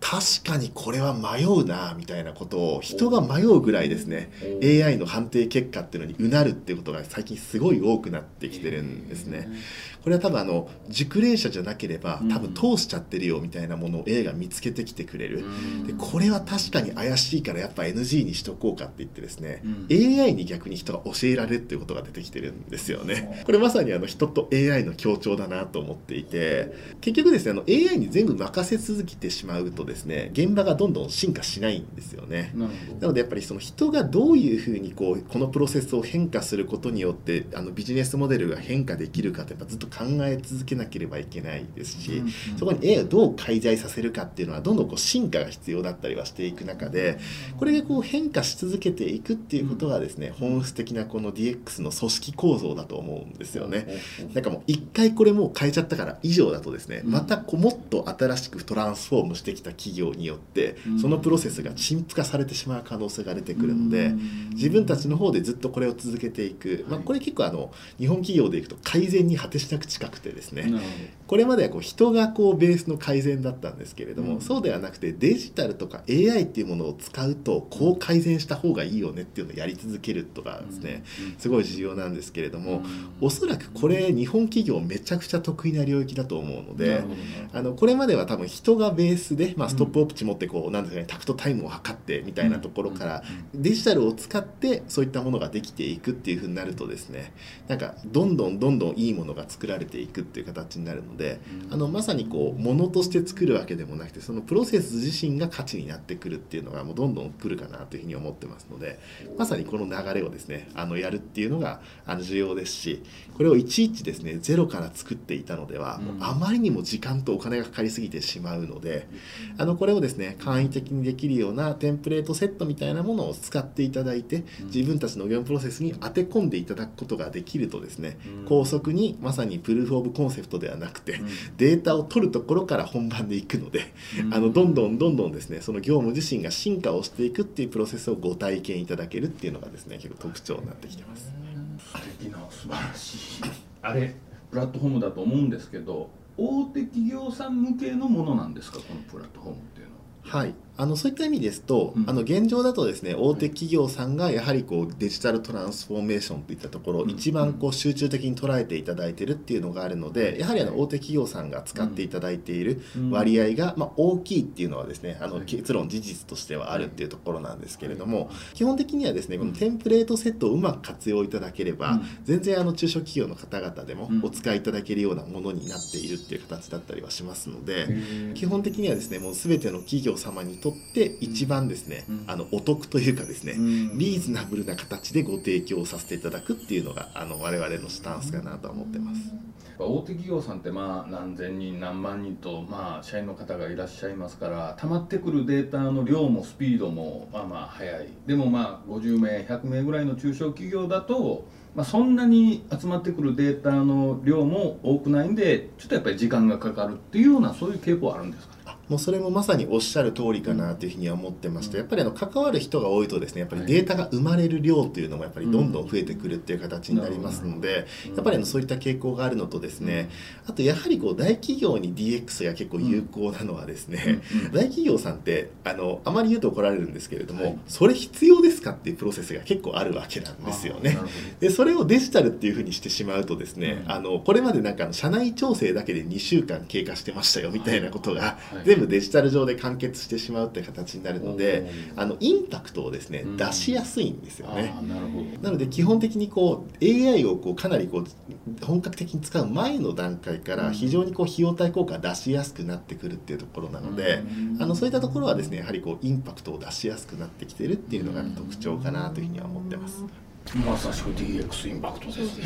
確かにこれは迷うなみたいなことを人が迷うぐらいですね AI の判定結果っていうのにうなるっていうことが最近すごい多くなってきてるんですね。これは多分あの熟練者じゃなければ多分通しちゃってるよみたいなものを AI が見つけてきてくれる。でこれは確かに怪しいからやっぱ NG にしとこうかって言ってですね、うん AI に逆に人が教えられるっていうことが出てきてるんですよね。これまさにあの人と AI の協調だなと思っていて結局ですねあの AI に全部任せ続けてしまうとですね現場がどんどん進化しないんですよね。なのでやっぱりその人がどういうふうにこうこのプロセスを変化することによってあのビジネスモデルが変化できるかってやっぱずっと考え続けなければいけないですし、そこに AI をどう介在させるかっていうのはどんどんこう進化が必要だったりはしていく中でこれがこう変化し続けていくっていうことがですね本質的なこの DX の組織構造だと思うんですよね。なんかもう一回これもう変えちゃったから以上だとですね、うん。またこうもっと新しくトランスフォームしてきた企業によって、うん。そのプロセスが陳腐化されてしまう可能性が出てくるので、うん。自分たちの方でずっとこれを続けていく、まあ、はい。これ結構あの日本企業でいくと改善に果てしなく近くてですね、これまではこう人がこうベースの改善だったんですけれども、うん。そうではなくてデジタルとか AI っていうものを使うとこう改善した方がいいよねっていうのをやり続けるとかどですね、うんすごい重要なんですけれども、うん。おそらくこれ日本企業めちゃくちゃ得意な領域だと思うのであのこれまでは多分人がベースで、まあ、ストップウォッチ持ってこう、なんですかねタクトタイムを測ってみたいなところから、デジタルを使ってそういったものができていくっていうふうになるとですねなんかどんどんどんどんいいものが作られていくっていう形になるのであのまさにこうものとして作るわけでもなくてそのプロセス自身が価値になってくるっていうのがもうどんどん来るかなというふうに思ってますのでまさにこの流れをですねあのやるっていうのがあの重要ですしこれをいちいちですねゼロから作っていたのでは、うん。もうあまりにも時間とお金がかかりすぎてしまうのであのこれをですね簡易的にできるようなテンプレートセットみたいなものを使っていただいてうん。自分たちの業務プロセスに当て込んでいただくことができるとですねうん。高速にまさにプルーフ・オブ・コンセプトではなくてうん。データを取るところから本番でいくのでうん。あのどんどんどんどんですねその業務自身が進化をしていくっていうプロセスをご体験いただけるっていうのがですね結構特徴になってきてます。素敵な素晴らしい。あれプラットフォームだと思うんですけど大手企業さん向けのものなんですかこのプラットフォームっていうのは。はい、あのそういった意味ですと、うん。あの現状だとですね大手企業さんがやはりこうデジタルトランスフォーメーションといったところをうん。一番こう集中的に捉えていただいているっていうのがあるのでやはりあの大手企業さんが使っていただいている割合がまあ大きいっていうのはですねあのはい。結論事実としてはあるっていうところなんですけれども基本的にはですねこのテンプレートセットをうまく活用いただければうん。全然あの中小企業の方々でもうん。お使いいただけるようなものになっているっていう形だったりはしますので。基本的にはですねもう全ての企業様にとって一番ですね、うん。あのお得というかですね、うん。リーズナブルな形でご提供させていただくっていうのがあの我々のスタンスかなとは思ってます。大手企業さんってまあ何千人何万人とまあ社員の方がいらっしゃいますから溜まってくるデータの量もスピードもまあまあ速い。でもまあ50名100名ぐらいの中小企業だと、まあ、そんなに集まってくるデータの量も多くないんでちょっとやっぱり時間がかかるっていうようなそういう傾向はあるんですか？もうそれもまさにおっしゃる通りかなというふうには思ってまして、やっぱりあの関わる人が多いとですねやっぱりデータが生まれる量というのもやっぱりどんどん増えてくるっていう形になりますので、うん。やっぱりあのそういった傾向があるのとですね、あとやはりこう大企業に DX が結構有効なのはですね、うん。大企業さんってあのあまり言うと怒られるんですけれども、はい。それ必要ですかっていうプロセスが結構あるわけなんですよね。でそれをデジタルっていうふうにしてしまうとですね、うん。あのこれまでなんかあの社内調整だけで2週間経過してましたよみたいなことがはい全部デジタル上で完結してしまうっていう形になるのであのインパクトをですねうん出しやすいんですよね。なるほどなので基本的にこう AI をこうかなりこう本格的に使う前の段階から非常にこう費用対効果が出しやすくなってくるっていうところなので、あのそういったところはですねやはりこうインパクトを出しやすくなってきてるっていうのが特徴かなというふうには思ってます。まさしく DX インパクトですね。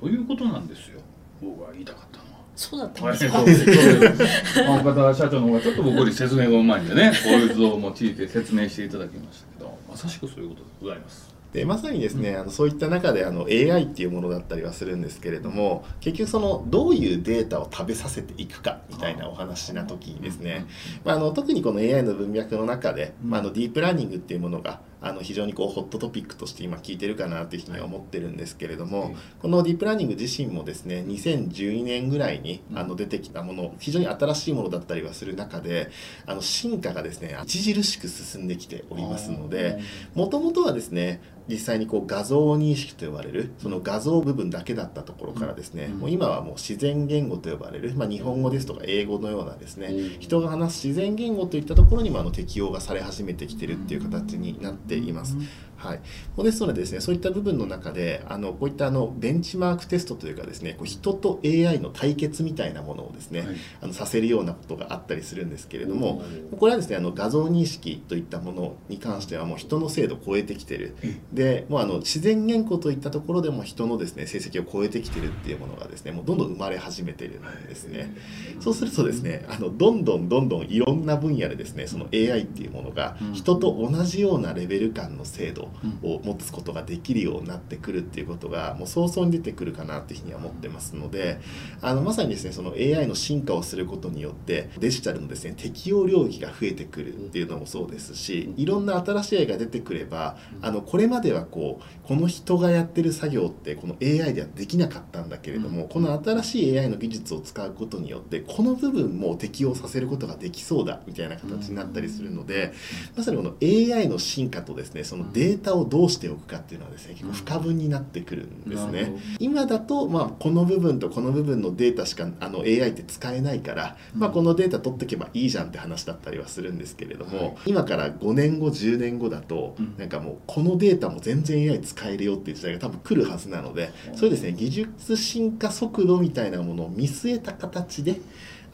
ということなんですよ。僕が言いたかった。そうだったんはい、ですか、そうです。そうです。あの方社長の方がちょっと僕より説明がうまいんでね、こういう図を用いて説明していただきましたけど、まさしくそういうことでございます。でまさにですね、あのそういった中であの AI っていうものだったりはするんですけれども結局そのどういうデータを食べさせていくかみたいなお話な時にですね、まあ、あの特にこの AI の文脈の中で、まあ、あのディープラーニングっていうものがあの非常にこうホットトピックとして今聞いてるかなというふうには思ってるんですけれども、はいこのディープラーニング自身もですね2012年ぐらいにうん。あの出てきたもの非常に新しいものだったりはする中であの進化がですね著しく進んできておりますのでもともとはですね実際にこう画像認識と呼ばれるその画像部分だけだったところからですね、うん。もう今はもう自然言語と呼ばれる、まあ、日本語ですとか英語のようなですね、うん。人が話す自然言語といったところにもあの適用がされ始めてきてるっていう形になっています。はい、ですのでですねそういった部分の中であのこういったあのベンチマークテストというかですねこう人と AI の対決みたいなものをですね、はい。あのさせるようなことがあったりするんですけれどもこれはですねあの画像認識といったものに関してはもう人の精度を超えてきてる。でもうあの自然言語といったところでも人のですね成績を超えてきてるっていうものがですねもうどんどん生まれ始めてるんですね。そうするとですねあのどんどんどんどんいろんな分野でですねその AI っていうものがうん。人と同じようなレベル感の精度を持つことができるようになってくるっていうことがもう早々に出てくるかなっていうふうには思ってますのであのまさにですねその AI の進化をすることによってデジタルのですね適用領域が増えてくるっていうのもそうですしいろんな新しい AI が出てくればあのこれまではこうこの人がやってる作業ってこの AI ではできなかったんだけれどもこの新しい AI の技術を使うことによってこの部分も適用させることができそうだみたいな形になったりするのでまさにこの AI の進化とですねそのデータをどうしておくかっていうのはですね結構不可分になってくるんですね。今だと、まあ、この部分とこの部分のデータしかあの AI って使えないから、まあ、このデータ取ってけばいいじゃんって話だったりはするんですけれども、はい今から5年後10年後だと、うん。なんかもうこのデータも全然 AI 使えるよっていう時代が多分来るはずなのでうん。それですね技術進化速度みたいなものを見据えた形で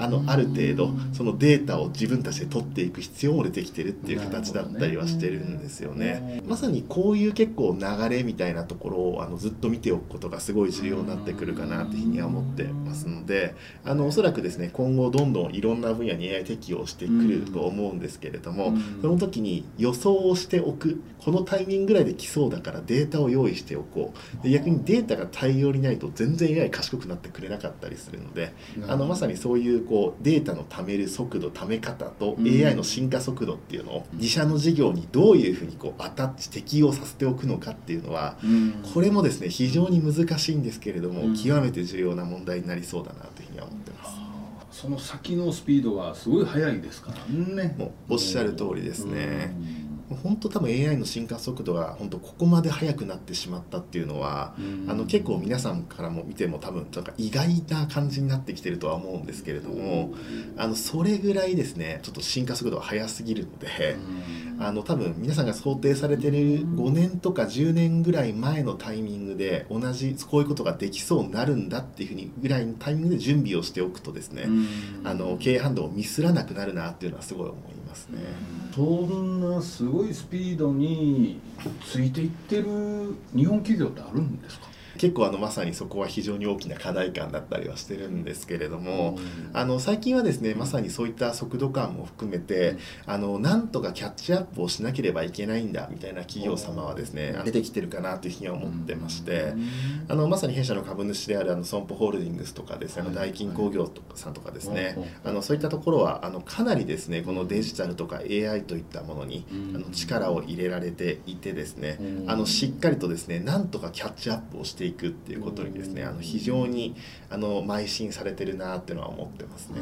あのある程度そのデータを自分たちで取っていく必要も出てきてるっていう形だったりはしてるんですよね。まさにこういう結構流れみたいなところをあのずっと見ておくことがすごい重要になってくるかなっていうふうには思ってますのであのおそらくですね今後どんどんいろんな分野に AI 適用してくると思うんですけれどもうん。その時に予想をしておくこのタイミングぐらいで来そうだからデータを用意しておこう。で逆にデータが大量にないと全然 AI 賢くなってくれなかったりするのであのまさにそういうこうデータの貯める速度貯め方とうん。AI の進化速度っていうのを自社の事業にどういうふうにこうアタッチ適用させておくのかっていうのはうん。これもですね非常に難しいんですけれども、うん。極めて重要な問題になりそうだなというふうには思ってます。その先のスピードがすごい速いですからね。もうおっしゃる通りですね。うん本当多分 AI の進化速度が本当ここまで速くなってしまったっていうのは、あの結構皆さんからも見ても多分なんか意外な感じになってきてるとは思うんですけれども、あのそれぐらいですねちょっと進化速度が速すぎるので、あの多分皆さんが想定されてる5年とか10年ぐらい前のタイミングで同じこういうことができそうになるんだっていうふうにぐらいのタイミングで準備をしておくとですね、あの経営判断をミスらなくなるなっていうのはすごい思いますね。そんなすごいスピードについていってる日本企業ってあるんですか？結構あのまさにそこは非常に大きな課題感だったりはしてるんですけれども、あの最近はですねまさにそういった速度感も含めてあのなんとかキャッチアップをしなければいけないんだみたいな企業様はですね出てきてるかなというふうには思ってまして。あのまさに弊社の株主であるあの損保ホールディングスとかですね、はい大金工業とかさんとかですね、はいあのそういったところはあのかなりですねこのデジタルとか AI といったものにうん。あの力を入れられていてですねうん。あのしっかりとですねなんとかキャッチアップをしていくっていうことにですねあの非常にあの邁進されてるなっていうのは思ってますね。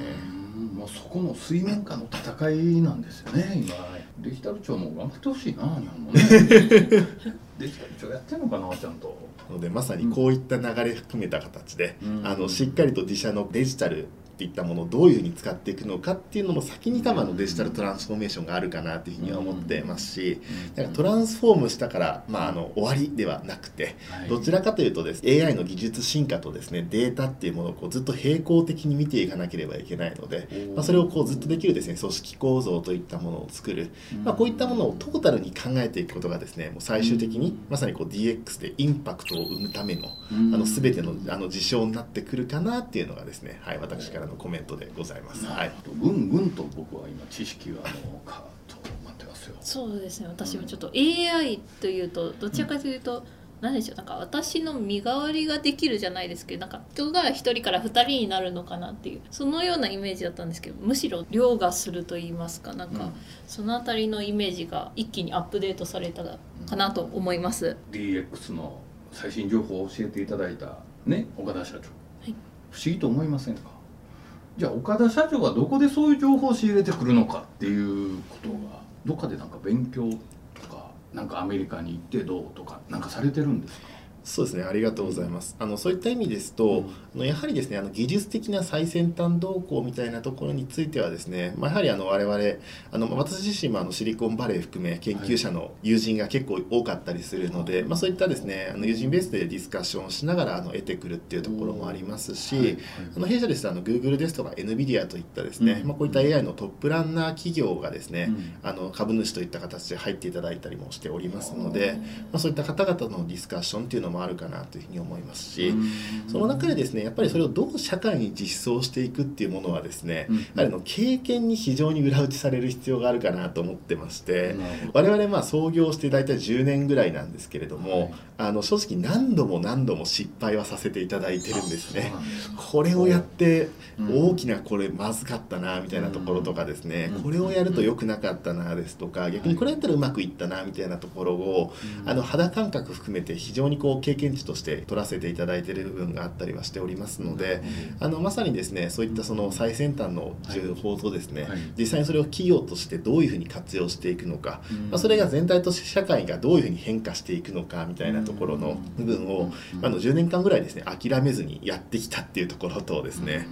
もうそこの水面下の戦いなんですよね *laughs* 今。デジタル庁も頑張ってほしいな日本もね。*laughs* デジタル庁やってんのかなちゃんと。のでまさにこういった流れ含めた形で、うん。あのしっかりと自社のデジタルっていったものをどういうふうに使っていくのかっていうのも先に多分あのデジタルトランスフォーメーションがあるかなというふうには思ってますし、だからトランスフォームしたから、まあ、あの終わりではなくてはい。どちらかというとです AI の技術進化とですねデータっていうものをこうずっと並行的に見ていかなければいけないので、まあ、それをこうずっとできるですね組織構造といったものを作る、まあ、こういったものをトータルに考えていくことがですねもう最終的にまさにこう DX でインパクトを生むためのうん。あの全てのあの事象になってくるかなっていうのがですね、はい、私からのコメントでございます。はい、ぐんぐんと僕は今知識があのカーッと待ってますよ。そうですね。私もちょっと AI というとどちらかというと何でしょう。なんか私の身代わりができるじゃないですけどなんか人が1人から2人になるのかなっていうそのようなイメージだったんですけどむしろ凌駕すると言いますかなんか、うん。その辺りのイメージが一気にアップデートされたかなと思います。DX の最新情報を教えていただいたね岡田社長、い。不思議と思いませんか？じゃあ岡田社長がどこでそういう情報を仕入れてくるのかっていうことがどっかでなんか勉強とかなんかアメリカに行ってどうとかなんかされてるんですか？そうですねありがとうございます。あのそういった意味ですと、あのやはりですねあの技術的な最先端動向みたいなところについてはですね、まあ、やはりあの我々あの私自身もあのシリコンバレー含め研究者の友人が結構多かったりするので、まあ、そういったですねあの友人ベースでディスカッションをしながらあの得てくるっていうところもありますし、はいはい。あの弊社ですとあの Google ですとか NVIDIA といったですね、うん。まあ、こういった AI のトップランナー企業がですね、うん。あの株主といった形で入っていただいたりもしておりますので、まあ、そういった方々のディスカッションっていうのもあるかなというふうに思いますし、その中でですねやっぱりそれをどう社会に実装していくっていうものはですね、うん。やはりあの経験に非常に裏打ちされる必要があるかなと思ってまして。我々まあ創業して大体10年ぐらいなんですけれども、はい。あの正直何度も何度も失敗はさせていただいてるんですね。これをやってうん。大きなこれまずかったなみたいなところとかですね、うん。これをやると良くなかったなですとか逆にこれやったらうまくいったなみたいなところをあの肌感覚含めて非常にこう経験値として取らせていただいている部分があったりはしておりますのであのまさにですねそういったその最先端の情報とですね、はい。実際にそれを企業としてどういうふうに活用していくのか、うん。まあ、それが全体として社会がどういうふうに変化していくのかみたいなところの部分を、うん。あの10年間ぐらいですね諦めずにやってきたっていうところとですね、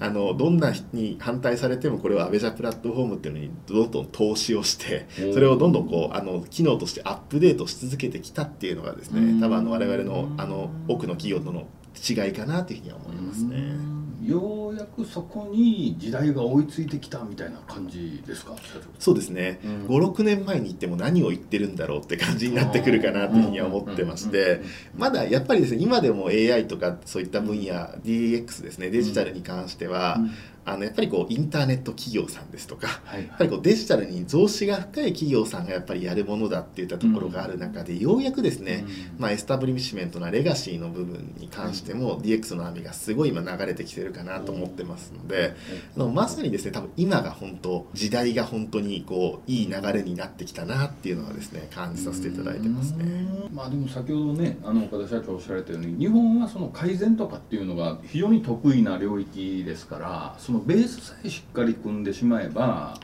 あのどんな人に反対されてもこれはアベジャプラットフォームっていうのにどんどん投資をしてそれをどんどんこうあの機能としてアップデートし続けてきたっていうのがですね多分あの我々のあの多くの企業との違いかなというふうには思いますね。ようやくそこに時代が追いついてきたみたいな感じですか？そうですね、うん。56年前に行っても何を言ってるんだろうって感じになってくるかなというふうには思ってましてまだやっぱりですね今でも AI とかそういった分野 DX ですねデジタルに関しては、うんあのやっぱりこうインターネット企業さんですとかはいやっぱりこうデジタルに造詣が深い企業さんがやっぱりやるものだっていったところがある中で、ようやくですね、まあ、エスタブリッシュメントなレガシーの部分に関しても DX の波がすごい今流れてきてるかなと思ってますので、あのまさにですね多分今が本当時代が本当にこういい流れになってきたなっていうのはですね感じさせていただいてますね。うん。まあでも先ほどねあの岡田社長おっしゃられたように日本はその改善とかっていうのが非常に得意な領域ですからそののベースさえしっかり組んでしまえば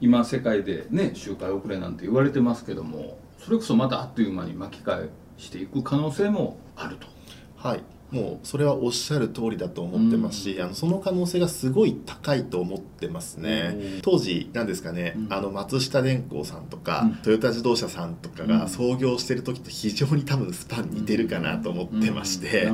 今世界でね周回遅れなんて言われてますけどもそれこそまたあっという間に巻き返していく可能性もあると。はいもうそれはおっしゃる通りだと思ってますし、あのその可能性がすごい高いと思ってますね。うん。当時なんですかね、うん。あの松下電工さんとか、うん。トヨタ自動車さんとかうん。が創業してる時と非常に多分スパン似てるかなと思ってまして、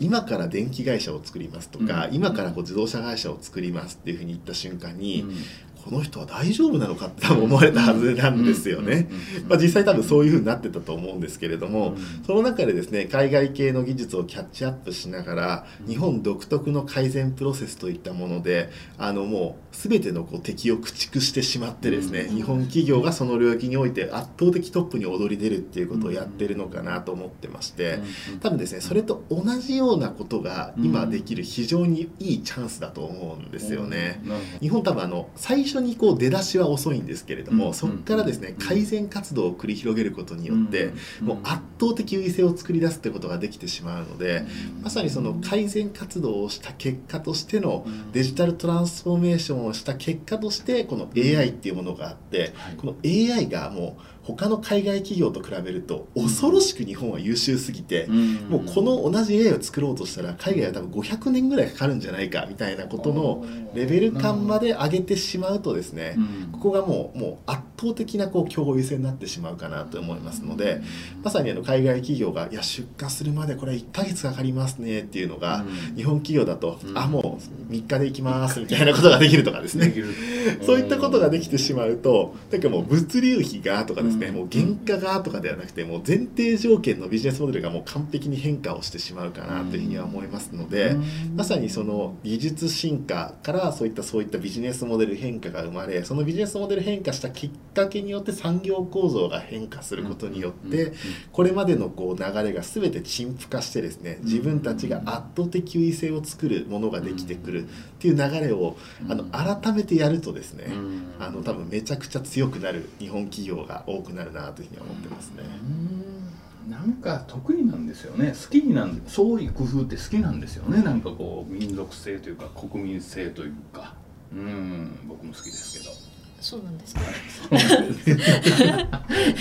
今から電気会社を作りますとか、うん。今からこう自動車会社を作りますっていうふうに言った瞬間に、どこの人は大丈夫なのかって多分思われたはずなんですよね。まあ、実際多分そういうふうになってたと思うんですけれども、うんその中でですね海外系の技術をキャッチアップしながら日本独特の改善プロセスといったものであのもう全てのこう敵を駆逐してしまってですね、うん日本企業がその領域において圧倒的トップに躍り出るっていうことをやってるのかなと思ってまして。多分ですねそれと同じようなことが今できる非常にいいチャンスだと思うんですよね。日本多分あの最初にこう出だしは遅いんですけれども、うんそこからですねうん改善活動を繰り広げることによって、うんもう圧倒的優位性を作り出すってことができてしまうので、まさにその改善活動をした結果としてのデジタルトランスフォーメーションをした結果としてこの AI っていうものがあって、はい。この AI がもう他の海外企業と比べると恐ろしく日本は優秀すぎて、もうこの同じ AI を作ろうとしたら海外は多分500年ぐらいかかるんじゃないかみたいなことのレベル感まで上げてしまうとですね、ここがもうもう圧倒的なこう競合優勢になってしまうかなと思いますので、まさにあの海外企業がいや出荷するまでこれ1ヶ月かかりますねっていうのが、日本企業だと、うん。あもう3日で行きますみたいなことができるとかですね。*laughs* そういったことができてしまうと、なんかもう物流費がとかですね、うん。もう原価がとかではなくて、もう前提条件のビジネスモデルがもう完璧に変化をしてしまうかなというふうには思いますので、まさにその技術進化からそういったそういったビジネスモデル変化が生まれ、そのビジネスモデル変化した結かけによって産業構造が変化することによって、これまでのこう流れが全て陳腐化してですね自分たちが圧倒的優位性を作るものができてくるっていう流れをあの改めてやるとですね、うんあの多分めちゃくちゃ強くなる日本企業が多くなるなというふうには思ってますね。うんなんか得意なんですよね。好きになんで創意工夫って好きなんですよね。なんかこう民族性というか国民性というか。うん僕も好きですけど。そうなんですか？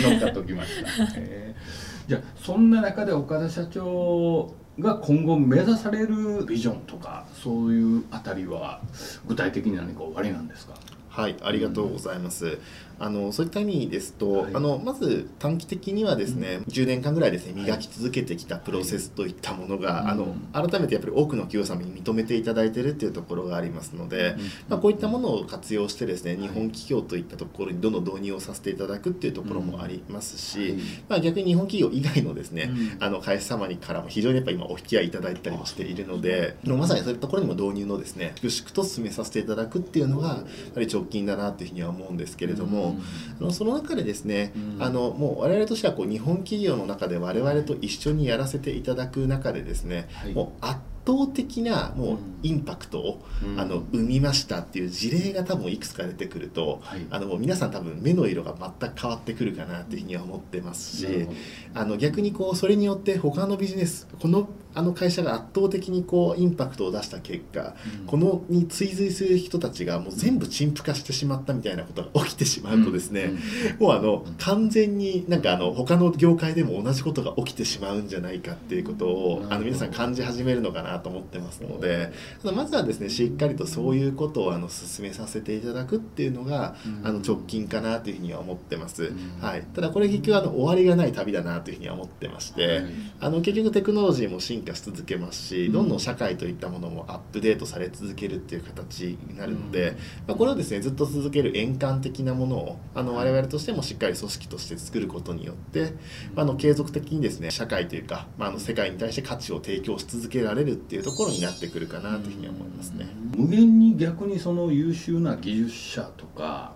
乗っかっておきました、*laughs* えー。じゃあそんな中で岡田社長が今後目指されるビジョンとかそういうあたりは具体的に何かおありなんですか？はい、ありがとうございます。あのそういった意味ですと、はい。あのまず短期的にはですね、10年間ぐらいですね磨き続けてきたプロセスといったものが、はい。あの改めてやっぱり多くの企業様に認めていただいているっていうところがありますので、まあ、こういったものを活用してですね日本企業といったところにどんどん導入をさせていただくっていうところもありますし、まあ、逆に日本企業以外のですね、うん。あの会社様にからも非常にやっぱり今お引き合いいただいたりもしているのでまさにそういったところにも導入のですね粛々と進めさせていただくっていうのがやはり直近だなというふうには思うんですけれども、あのその中でですね、うん。あのもう我々としてはこう日本企業の中で我々と一緒にやらせていただく中でですね、はい。もう圧倒的なもうインパクトを、うん。あの生みましたっていう事例が多分いくつか出てくると、はい。あのもう皆さん多分目の色が全く変わってくるかなっていうふうには思ってますし。あの逆にこうそれによって他のビジネスこのあの会社が圧倒的にこうインパクトを出した結果、うん。このに追随する人たちがもう全部陳腐化してしまったみたいなことが起きてしまうとですね、もうあの完全になんかあの他の業界でも同じことが起きてしまうんじゃないかっていうことをあの皆さん感じ始めるのかなと思ってますのでまずはですねしっかりとそういうことをあの進めさせていただくっていうのがうん。あの直近かなというふうには思ってます。うん。はい、ただこれ結局あの終わりがない旅だなというふうには思ってまして、はい。あの結局テクノロジーも進化し続けますし、うん。どんどん社会といったものもアップデートされ続けるっていう形になるので、まあ、これをですねずっと続ける円環的なものをあの我々としてもしっかり組織として作ることによって、まあ、あの継続的にですね社会というか、まあ、あの世界に対して価値を提供し続けられるっていうところになってくるかなというふうには思いますね。無限に逆にその優秀な技術者とか、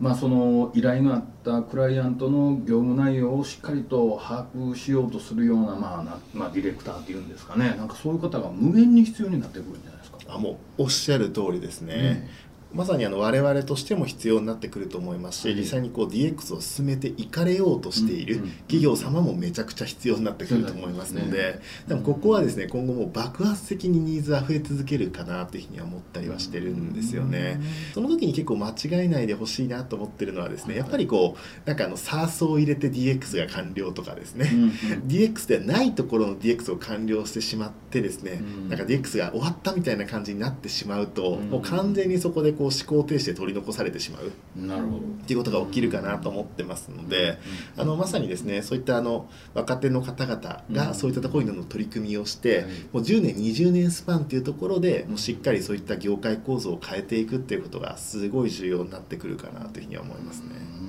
まあ、その依頼のあったクライアントの業務内容をしっかりと把握しようとするような,、まあなまあ、ディレクターっていうんですかねなんかそういう方が無限に必要になってくるんじゃないですか。あもうおっしゃる通りですね。まさにあの我々としても必要になってくると思いますし、はい実際にこう DX を進めていかれようとしている企業様もめちゃくちゃ必要になってくると思いますので、でもここはですね今後もう爆発的にニーズは増え続けるかなというふうには思ったりはしてるんですよね。その時に結構間違えないでほしいなと思ってるのはですねやっぱりこうなんかあの SARS を入れて DX が完了とかですね、うんうん。DX ではないところの DX を完了してしまってですね、うん。なんか DX が終わったみたいな感じになってしまうと、うん。もう完全にそこでこう思考停止で取り残されてしまう。っなるほど。ていうことが起きるかなと思ってますので、あのまさにですねそういったあの若手の方々うん。がそういったところにどんどん取り組みをして、はい。もう10年20年スパンっていうところでもうしっかりそういった業界構造を変えていくっていうことがすごい重要になってくるかなというふうには思いますね。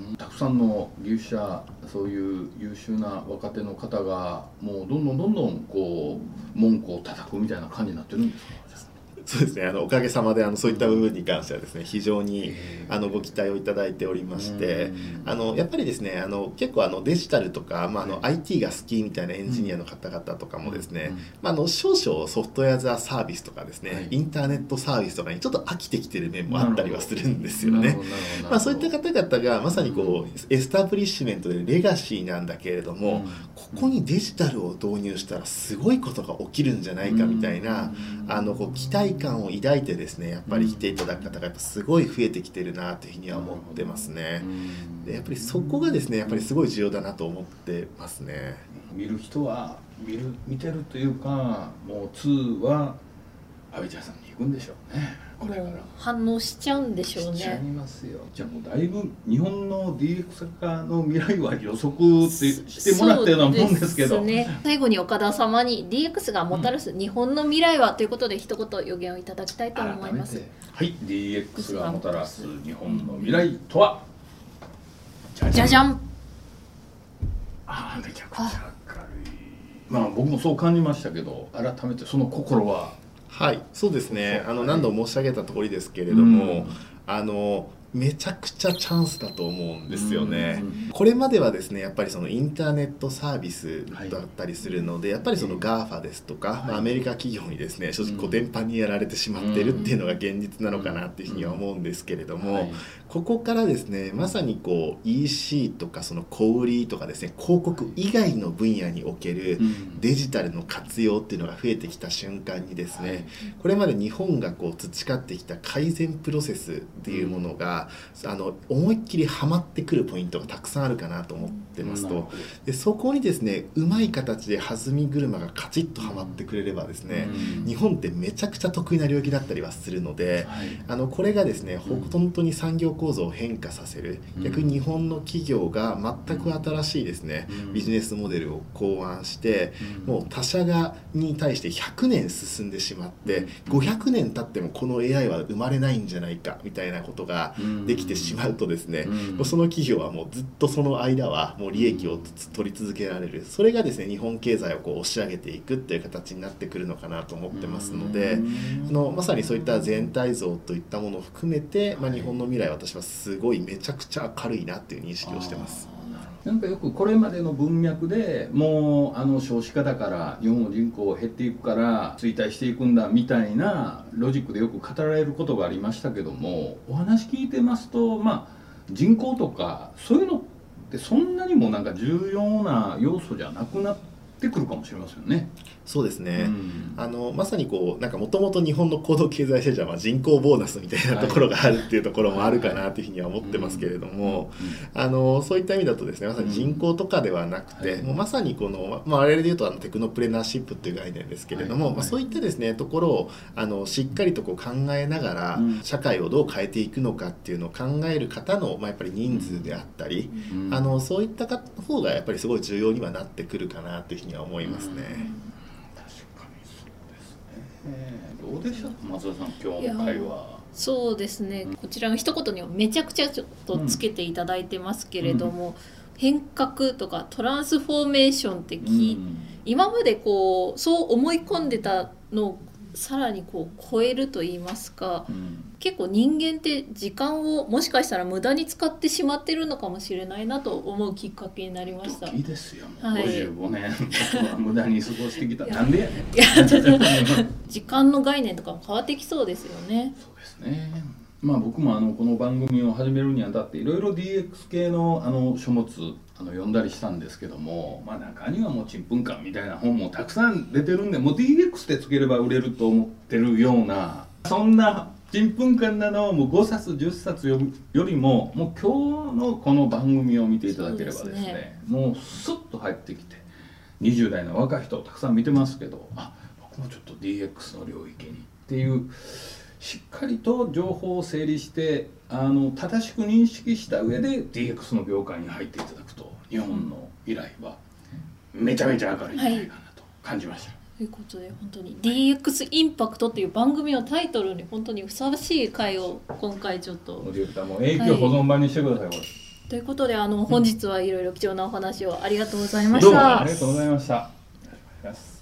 うん。たくさんの技術者そういう優秀な若手の方がもうどんどんどんどんこう門戸を叩くみたいな感じになってるんですか？そうですねあのおかげさまであのそういった部分に関してはですね非常にあのご期待をいただいておりましてうん。あのやっぱりですねあの結構あのデジタルとか、まあ、あのは IT が好きみたいなエンジニアの方々とかもですね、うんまあ、あの少々 Software as a Service とかですね、はい。インターネットサービスとかにちょっと飽きてきてる面もあったりはするんですよね。まあ、そういった方々がまさにこうエスタブリッシュメントでレガシーなんだけれども、ここにデジタルを導入したらすごいことが起きるんじゃないかみたいな、あのこう期待感を抱いてですねやっぱり来ていただく方がやっぱすごい増えてきてるなというふうには思ってますね。でやっぱりそこがですねやっぱりすごい重要だなと思ってますね。見る人は見る見てるというかもう2は阿部ちゃんさんに行くんでしょうねこれから。反応しちゃうんでしょうしちゃいね。ますよ。じゃあもうだいぶ日本の DX 化の未来は予測ってしてもらったようなもんですけど。ね、最後に岡田様に DX がもたらす日本の未来はということで一言予言をいただきたいと思います。はい。DX がもたらす日本の未来とは？じじゃじゃん。ああめちゃくちゃ明るい。まあ僕もそう感じましたけど改めてその心ははいそうですね。あの何度も申し上げた通りですけれども、うん。あのめちゃくちゃチャンスだと思うんですよね。うんこれまではですねやっぱりそのインターネットサービスだったりするので、やっぱりその GAFA ですとか、まあ、アメリカ企業にですね正直こう電波にやられてしまってるっていうのが現実なのかなっていうふうには思うんですけれども、はいここからですねまさにこう EC とかその小売りとかですね広告以外の分野におけるうん。デジタルの活用っていうのが増えてきた瞬間にですね、はい。これまで日本がこう培ってきた改善プロセスっていうものが、あの思いっきりはまってくるポイントがたくさんあるかなと思ってますと。でそこにですねうまい形で弾み車がカチッとはまってくれればですね、うん。日本ってめちゃくちゃ得意な領域だったりはするので。はい。あのこれがですね本当に産業構造を変化させるうん。逆に日本の企業が全く新しいですねうん。ビジネスモデルを考案してうん。もう他社がに対して100年進んでしまって500年経ってもこの AI は生まれないんじゃないかみたいなことができてしまうとですねうんもうその企業はもうずっとその間はもう利益をつ取り続けられるそれがですね日本経済をこう押し上げていくっていう形になってくるのかなと思ってますので。あのまさにそういった全体像といったものを含めて、まあ、日本の未来は私はすごいめちゃくちゃ明るいなっていう認識をしてます。なんかよくこれまでの文脈でもうあの少子化だから日本の人口減っていくから衰退していくんだみたいなロジックでよく語られることがありましたけどもお話聞いてますとまあ人口とかそういうのってそんなにもなんか重要な要素じゃなくなってくるかもしれませんね。そうですね、うん。あのまさにこうなんかもともと日本の高度経済成長はまあ人口ボーナスみたいなところがあるっていうところもあるかなというふうには思ってますけれども、あのそういった意味だとですねまさに人口とかではなくて、はいもうまさにこの、まあ、我々で言うとあのテクノプレナーシップっていう概念ですけれども、はいまあ、そういったですねところをあのしっかりとこう考えながら、うん。社会をどう変えていくのかっていうのを考える方の、まあ、やっぱり人数であったり、うん。あのそういったか方がやっぱりすごい重要にはなってくるかなというふうには思いますね。確かにそうですね。どうでした松田さん今日の会話。そうですねこちらの一言にはめちゃくちゃちょっとつけていただいてますけれども、変革とかトランスフォーメーションって聞い今までこうそう思い込んでたのをさらにこう超えると言いますかうん結構人間って時間をもしかしたら無駄に使ってしまってるのかもしれないなと思うきっかけになりました。いいですよ。はい55年僕は無駄に過ごしてきた。*laughs* なんでやねん。いやちょっと時間の概念とかも変わってきそうですよね。そうですね。まあ僕もあのこの番組を始めるにあたっていろいろ DX 系のあの書物あの読んだりしたんですけども、まあ中にはもうちんぷんかんみたいな本もたくさん出てるんで、もう DX でつければ売れると思ってるようなそんなちんぷんかんなのをもう5冊10冊読むよりももう今日のこの番組を見ていただければですねねもうスッと入ってきて20代の若い人たくさん見てますけどあ僕もちょっと DX の領域にっていうしっかりと情報を整理してあの正しく認識した上で DX の業界に入っていただくと日本の未来はめちゃめちゃ明るいんじゃないかなと感じました。ということで本当に。DX インパクトっていう番組のタイトルに本当にふさわしい回を今回ちょっと。ディレクターも永久保存版にしてください、これ。ということであの本日はいろいろ貴重なお話をありがとうございましどうもたありがとうございました。